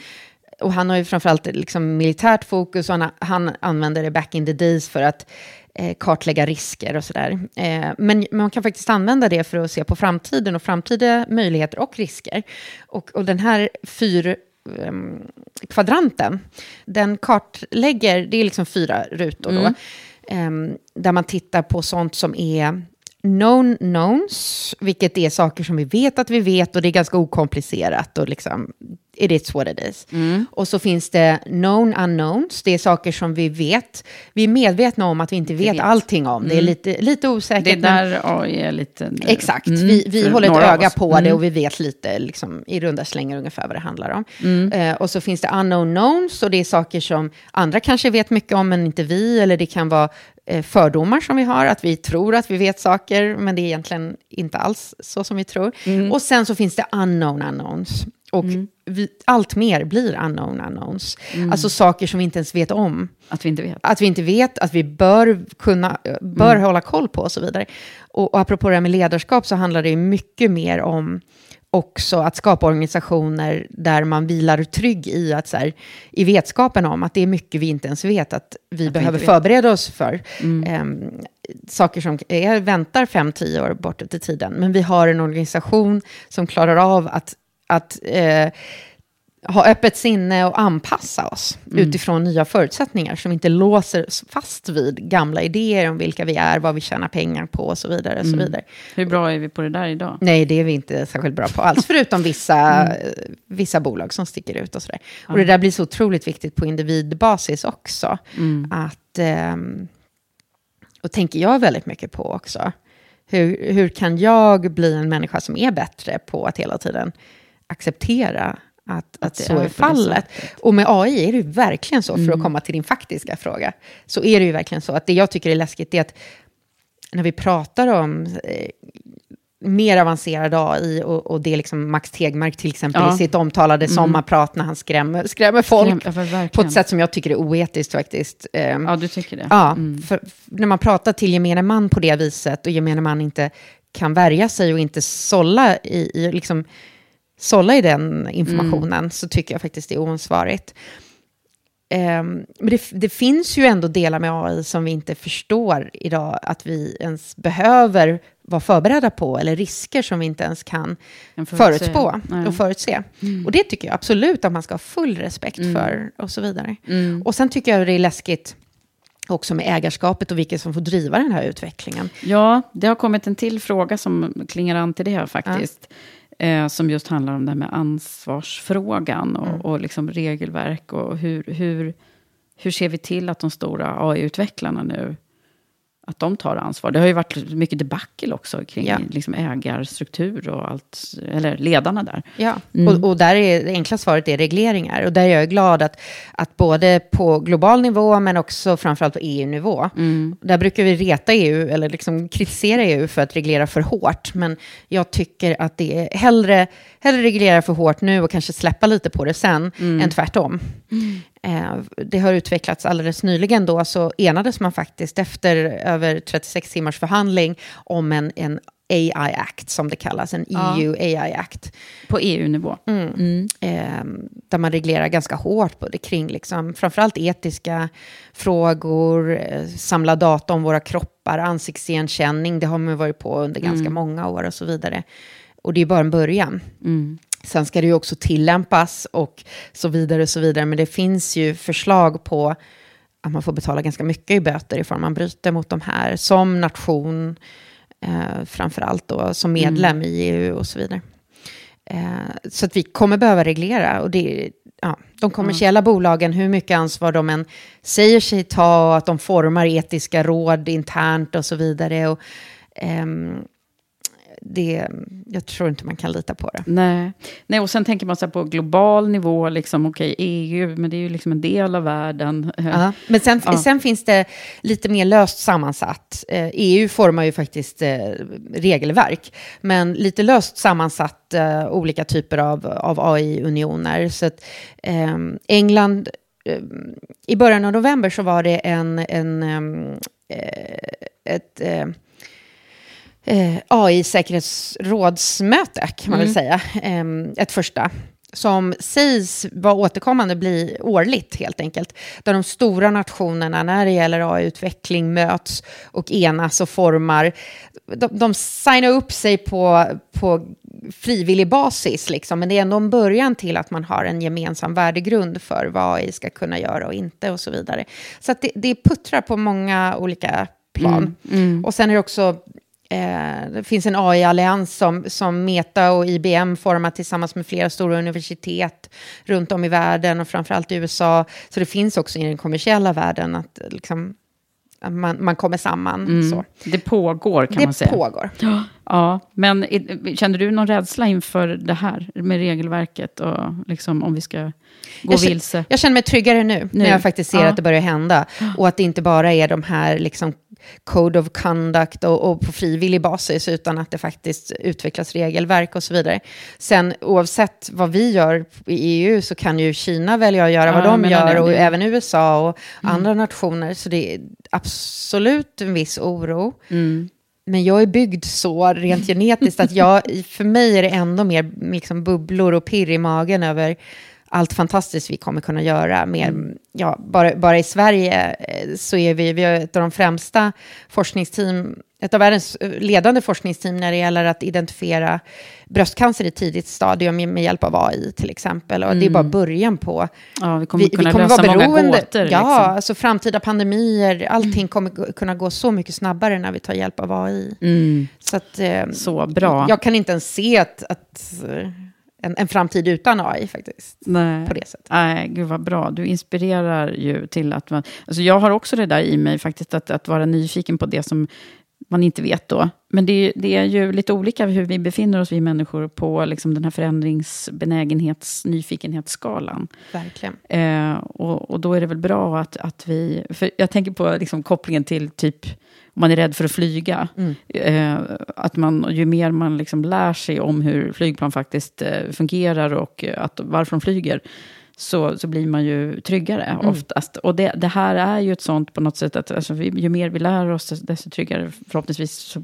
och han har ju framförallt liksom militärt fokus och han, han använder det back in the days för att kartlägga risker och sådär. Eh, men man kan faktiskt använda det för att se på framtiden och framtida möjligheter och risker. Och, och den här fyr ehm, kvadranten, den kartlägger, det är liksom fyra rutor då, mm. eh, där man tittar på sånt som är known knowns, vilket är saker som vi vet att vi vet och det är ganska okomplicerat och liksom it is what it is. Mm. Och så finns det known unknowns, det är saker som vi vet. Vi är medvetna om att vi inte vet, vet. allting om. Mm. Det är mm. lite, lite osäkert. Det är där AI är lite... Exakt, mm. vi, vi håller ett öga på det mm. och vi vet lite liksom, i runda slängar ungefär vad det handlar om. Eh, och så finns det unknown knowns och det är saker som andra kanske vet mycket om men inte vi. Eller det kan vara fördomar som vi har, att vi tror att vi vet saker men det är egentligen inte alls så som vi tror. Och sen så finns det unknown unknowns. Och vi, allt mer blir unknown unknowns. Alltså saker som vi inte ens vet om. Att vi inte vet. Att vi inte vet, att vi bör, kunna, bör hålla koll på och så vidare. Och, och apropå det här med ledarskap så handlar det mycket mer om också att skapa organisationer där man vilar trygg i, att så här, i vetskapen om att det är mycket vi inte ens vet att vi vi behöver. Mm. förbereda oss för. Ehm, saker som är, väntar fem, tio år bortåt i tiden. Men vi har en organisation som klarar av att, att eh, ha öppet sinne och anpassa oss Mm. utifrån nya förutsättningar som inte låser oss fast vid gamla idéer om vilka vi är, vad vi tjänar pengar på och så vidare. Och så Mm. vidare. Hur bra är vi på det där idag? Nej, det är vi inte särskilt bra på alls, förutom vissa, eh, vissa bolag som sticker ut och sådär. Och det där blir så otroligt viktigt på individbasis också. Att, ehm, och tänker jag väldigt mycket på också. Hur, hur kan jag bli en människa som är bättre på att hela tiden acceptera att, att, det så är på det fallet. Och med AI är det ju verkligen så, för att komma till din faktiska fråga, så är det ju verkligen så att det jag tycker är läskigt är att när vi pratar om eh, mer avancerad AI och, och det är liksom Max Tegmark till exempel Ja. i sitt omtalade sommarprat när han skrämmer, skrämmer folk Skräm- på ett sätt som jag tycker är oetiskt faktiskt. Ehm, Ja, du tycker det? Ja, för, för när man pratar till gemene man på det viset och gemene man inte kan värja sig och inte sålla i, i, liksom, sålla i den informationen så tycker jag faktiskt det är oansvarigt. Ehm, men det, det finns ju ändå delar med AI som vi inte förstår idag att vi ens behöver vara förberedda på, eller risker som vi inte ens kan förutspå Nej. och förutse. Och det tycker jag absolut att man ska ha full respekt för och så vidare. Och sen tycker jag det är läskigt också med ägarskapet och vilka som får driva den här utvecklingen. Ja, det har kommit en till fråga som klingar an till det här faktiskt. Eh, som just handlar om det här med ansvarsfrågan och, Mm. och liksom regelverk. Och hur, hur, hur ser vi till att de stora AI-utvecklarna nu att de tar ansvar. Det har ju varit mycket debacle också kring Ja. liksom ägarstruktur och allt, eller ledarna där. Ja, och, och där är det enkla svaret är regleringar. Och där är jag glad att, att både på global nivå men också framförallt på EU-nivå. Där brukar vi reta EU, eller liksom kritisera EU för att reglera för hårt. Men jag tycker att det är hellre, hellre reglera för hårt nu och kanske släppa lite på det sen, än tvärtom. Eh, det har utvecklats alldeles nyligen då, så enades man faktiskt efter över 36 timmars förhandling om en, en AI Act, som det kallas, en EU AI Act. På EU-nivå. Eh, där man reglerar ganska hårt på det kring liksom, framförallt etiska frågor, eh, samla data om våra kroppar, ansiktsigenkänning, det har man varit på under ganska många år och så vidare. Och det är bara en början. Sen ska det ju också tillämpas och så vidare och så vidare. Men det finns ju förslag på att man får betala ganska mycket i böter ifall man bryter mot de här. Som nation, eh, framför allt då, som medlem i EU och så vidare. Eh, så att vi kommer behöva reglera. Och det, ja, de kommersiella bolagen, hur mycket ansvar de än säger sig ta, och att de formar etiska råd internt och så vidare. Och, ehm, det, jag tror inte man kan lita på det. Nej. Nej, och sen tänker man så här på global nivå, liksom, okej, EU, men det är ju liksom en del av världen. Ja. Men sen, Ja. sen finns det lite mer löst sammansatt. Eh, EU formar ju faktiskt eh, regelverk, men lite löst sammansatt eh, olika typer av, av AI-unioner. Så att, eh, England, eh, i början av november så var det en, en, eh, ett eh, AI-säkerhetsrådsmöte, kan man väl säga. Eh, ett första. Som sägs vara återkommande bli årligt, helt enkelt. Där de stora nationerna, när det gäller AI-utveckling, möts och enas och formar. De, de signar upp sig på, på frivillig basis, liksom, men det är ändå en början till att man har en gemensam värdegrund för vad AI ska kunna göra och inte och så vidare. Så det, det puttrar på många olika plan. Och sen är det också Eh, det finns en AI-allians som, som Meta och IBM formar tillsammans med flera stora universitet runt om i världen och framförallt i USA. Så det finns också i den kommersiella världen att, liksom, man, man kommer samman. Så. Det pågår kan man Det säga. pågår. Ja, men känner du någon rädsla inför det här med regelverket och liksom om vi ska gå Jag känner- vilse? Jag känner mig tryggare nu, Nu? när jag faktiskt ser Ja. att det börjar hända. Och att det inte bara är de här liksom, code of conduct och, och på frivillig basis, utan att det faktiskt utvecklas regelverk och så vidare. Sen oavsett vad vi gör i EU så kan ju Kina välja att göra Ja, vad de gör det. och Det- även USA och andra nationer. Så det är absolut en viss oro. Mm. Men jag är byggd så rent genetiskt att jag, för mig är det ändå mer liksom bubblor och pirr i magen över allt fantastiskt vi kommer kunna göra. Mer, ja, bara, bara i Sverige eh, så är vi, vi har ett av de främsta forskningsteam, ett av världens eh, ledande forskningsteam när det gäller att identifiera bröstcancer i tidigt stadium med hjälp av AI till exempel. Och det är bara början på Ja, vi kommer vi, kunna vi kommer lösa vara många beroende. gåtor. Ja, liksom. alltså framtida pandemier, allting kommer gå- kunna gå så mycket snabbare när vi tar hjälp av AI. Mm. Så, att, eh, Så bra. jag kan inte ens se att, att, eh, en, en framtid utan AI faktiskt. Nej. På det sättet. Nej, gud vad bra. Du inspirerar ju till att man... Alltså jag har också det där i mig faktiskt, att, att vara nyfiken på det som man inte vet då. Men det, är- det är ju lite olika hur vi befinner oss, vi människor, på liksom den här förändringsbenägenhets, nyfikenhetsskalan. Verkligen. Eh, och, och då är det väl bra att, att vi... För jag tänker på liksom kopplingen till typ om man är rädd för att flyga. Eh, att man, ju mer man liksom lär sig om hur flygplan faktiskt eh, fungerar och att, varför de flyger, så, så blir man ju tryggare oftast. Och det, det här är ju ett sånt på något sätt att alltså, vi, ju mer vi lär oss, desto tryggare förhoppningsvis så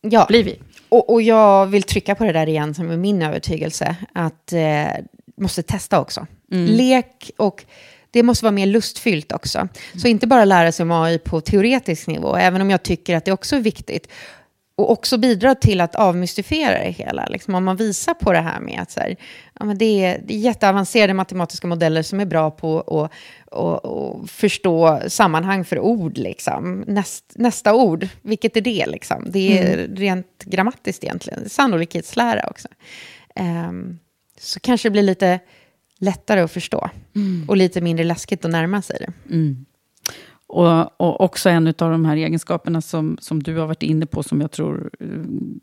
Ja, blir vi. och, och jag vill trycka på det där igen som är min övertygelse. Att eh, måste testa också. Lek och det måste vara mer lustfyllt också. Så inte bara lära sig om AI på teoretisk nivå, även om jag tycker att det också är viktigt. Och också bidra till att avmystifiera det hela. Liksom om man visar på det här med att så här, ja, men det, är, det är jätteavancerade matematiska modeller som är bra på att och, och förstå sammanhang för ord. Liksom. Näst, nästa ord, vilket är det? Liksom? Det är rent grammatiskt egentligen. Sannolikhetslära också. Ehm, så kanske det blir lite lättare att förstå. Och lite mindre läskigt att närma sig det. Och, och också en av de här egenskaperna som, som du har varit inne på, som jag tror, eh,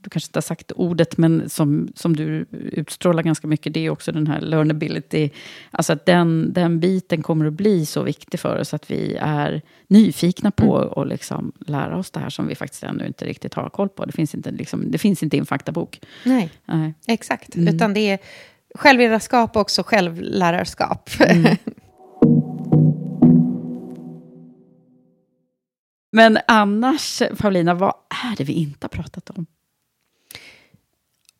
du kanske inte har sagt ordet, men som, som du utstrålar ganska mycket, det är också den här learnability. Alltså att den, den biten kommer att bli så viktig för oss, att vi är nyfikna på att liksom lära oss det här som vi faktiskt ännu inte riktigt har koll på. Det finns inte, liksom, det finns inte i en faktabok. Nej, Nej. exakt. Utan det är självledarskap och också självlärarskap. Men annars, Paulina, vad är det vi inte har pratat om?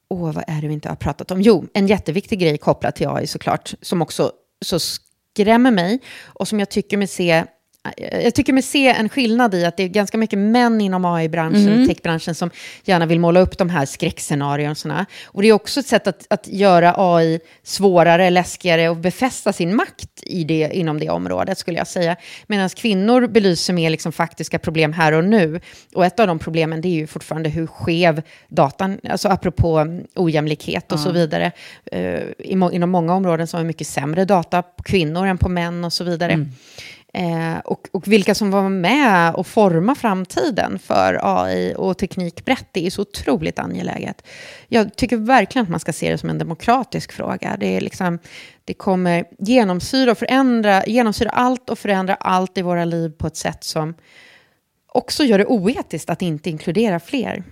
Åh, vad är det vi inte har pratat om? Jo, en jätteviktig grej kopplat till AI såklart, som också så skrämmer mig och som jag tycker mig se jag tycker mig se en skillnad i att det är ganska mycket män inom AI-branschen, techbranschen, som gärna vill måla upp de här skräckscenarierna. Och det är också ett sätt att, att göra AI svårare, läskigare och befästa sin makt i det, inom det området, skulle jag säga. Medan kvinnor belyser mer liksom faktiska problem här och nu. Och ett av de problemen det är ju fortfarande hur skev datan, alltså apropå mm, ojämlikhet och så vidare. Uh, inom många områden så har vi mycket sämre data på kvinnor än på män och så vidare. Eh, och, och vilka som var med och forma framtiden för AI och teknik brett, det är så otroligt angeläget. Jag tycker verkligen att man ska se det som en demokratisk fråga. Det, är liksom, det kommer genomsyra, och förändra, genomsyra allt och förändra allt i våra liv på ett sätt som också gör det oetiskt att inte inkludera fler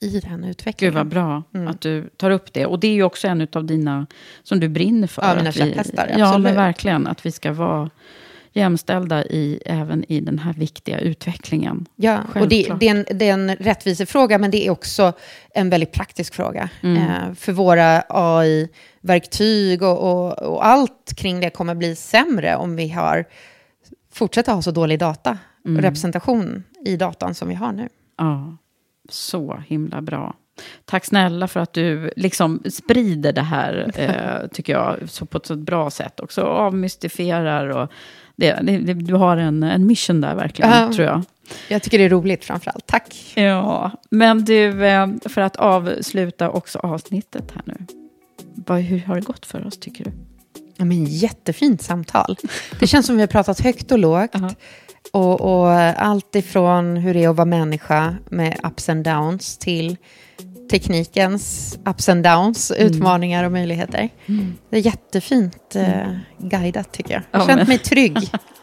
i den utvecklingen. Gud vad bra Mm. att du tar upp det. Och det är ju också en av dina, som du brinner för. Ja, mina käpphästar, Ja, men verkligen. Att vi ska vara jämställda i, även i den här viktiga utvecklingen. Ja, och det, Självklart. det, är en, det är en rättvisefråga, men det är också en väldigt praktisk fråga. Eh, för våra AI-verktyg och, och, och allt kring det kommer bli sämre om vi har, fortsätter ha så dålig data och representation i datan som vi har nu. Ja, så himla bra. Tack snälla för att du liksom sprider det här, eh, tycker jag, så på ett så bra sätt också. Avmystifierar och det, det, du har en, en mission där verkligen, Ja. tror jag. Jag tycker det är roligt framför allt. Tack. Ja, men du, eh, för att avsluta också avsnittet här nu. Vad, hur har det gått för oss, tycker du? Ja, men jättefint samtal. Det känns som vi har pratat högt och lågt. Ja. Och, och allt ifrån hur det är att vara människa med ups and downs till teknikens ups and downs, mm. utmaningar och möjligheter. Mm. Det är jättefint eh, guidat tycker jag. Jag har känt mig trygg.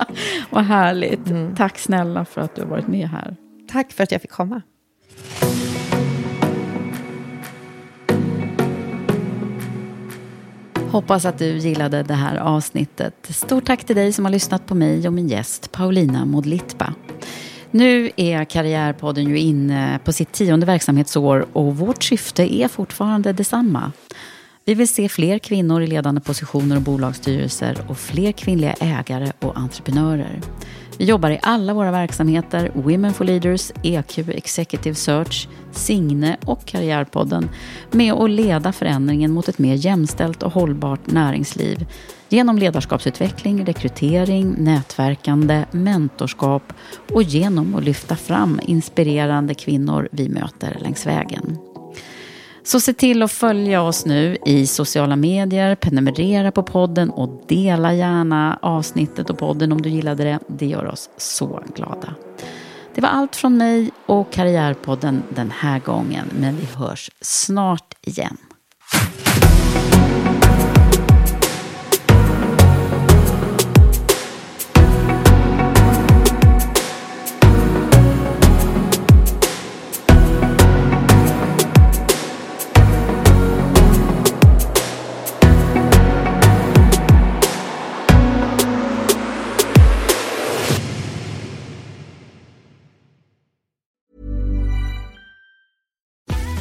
Vad härligt. Mm. Tack snälla för att du har varit med här. Tack för att jag fick komma. Hoppas att du gillade det här avsnittet. Stort tack till dig som har lyssnat på mig och min gäst Paulina Modlitba. Nu är Karriärpodden ju inne på sitt tionde verksamhetsår och vårt syfte är fortfarande detsamma. Vi vill se fler kvinnor i ledande positioner och bolagsstyrelser och fler kvinnliga ägare och entreprenörer. Vi jobbar i alla våra verksamheter, Women for Leaders, EQ, Executive Search, Signe och Karriärpodden, med att leda förändringen mot ett mer jämställt och hållbart näringsliv genom ledarskapsutveckling, rekrytering, nätverkande, mentorskap och genom att lyfta fram inspirerande kvinnor vi möter längs vägen. Så se till att följa oss nu i sociala medier, prenumerera på podden och dela gärna avsnittet och podden om du gillade det. Det gör oss så glada. Det var allt från mig och Karriärpodden den här gången, men vi hörs snart igen.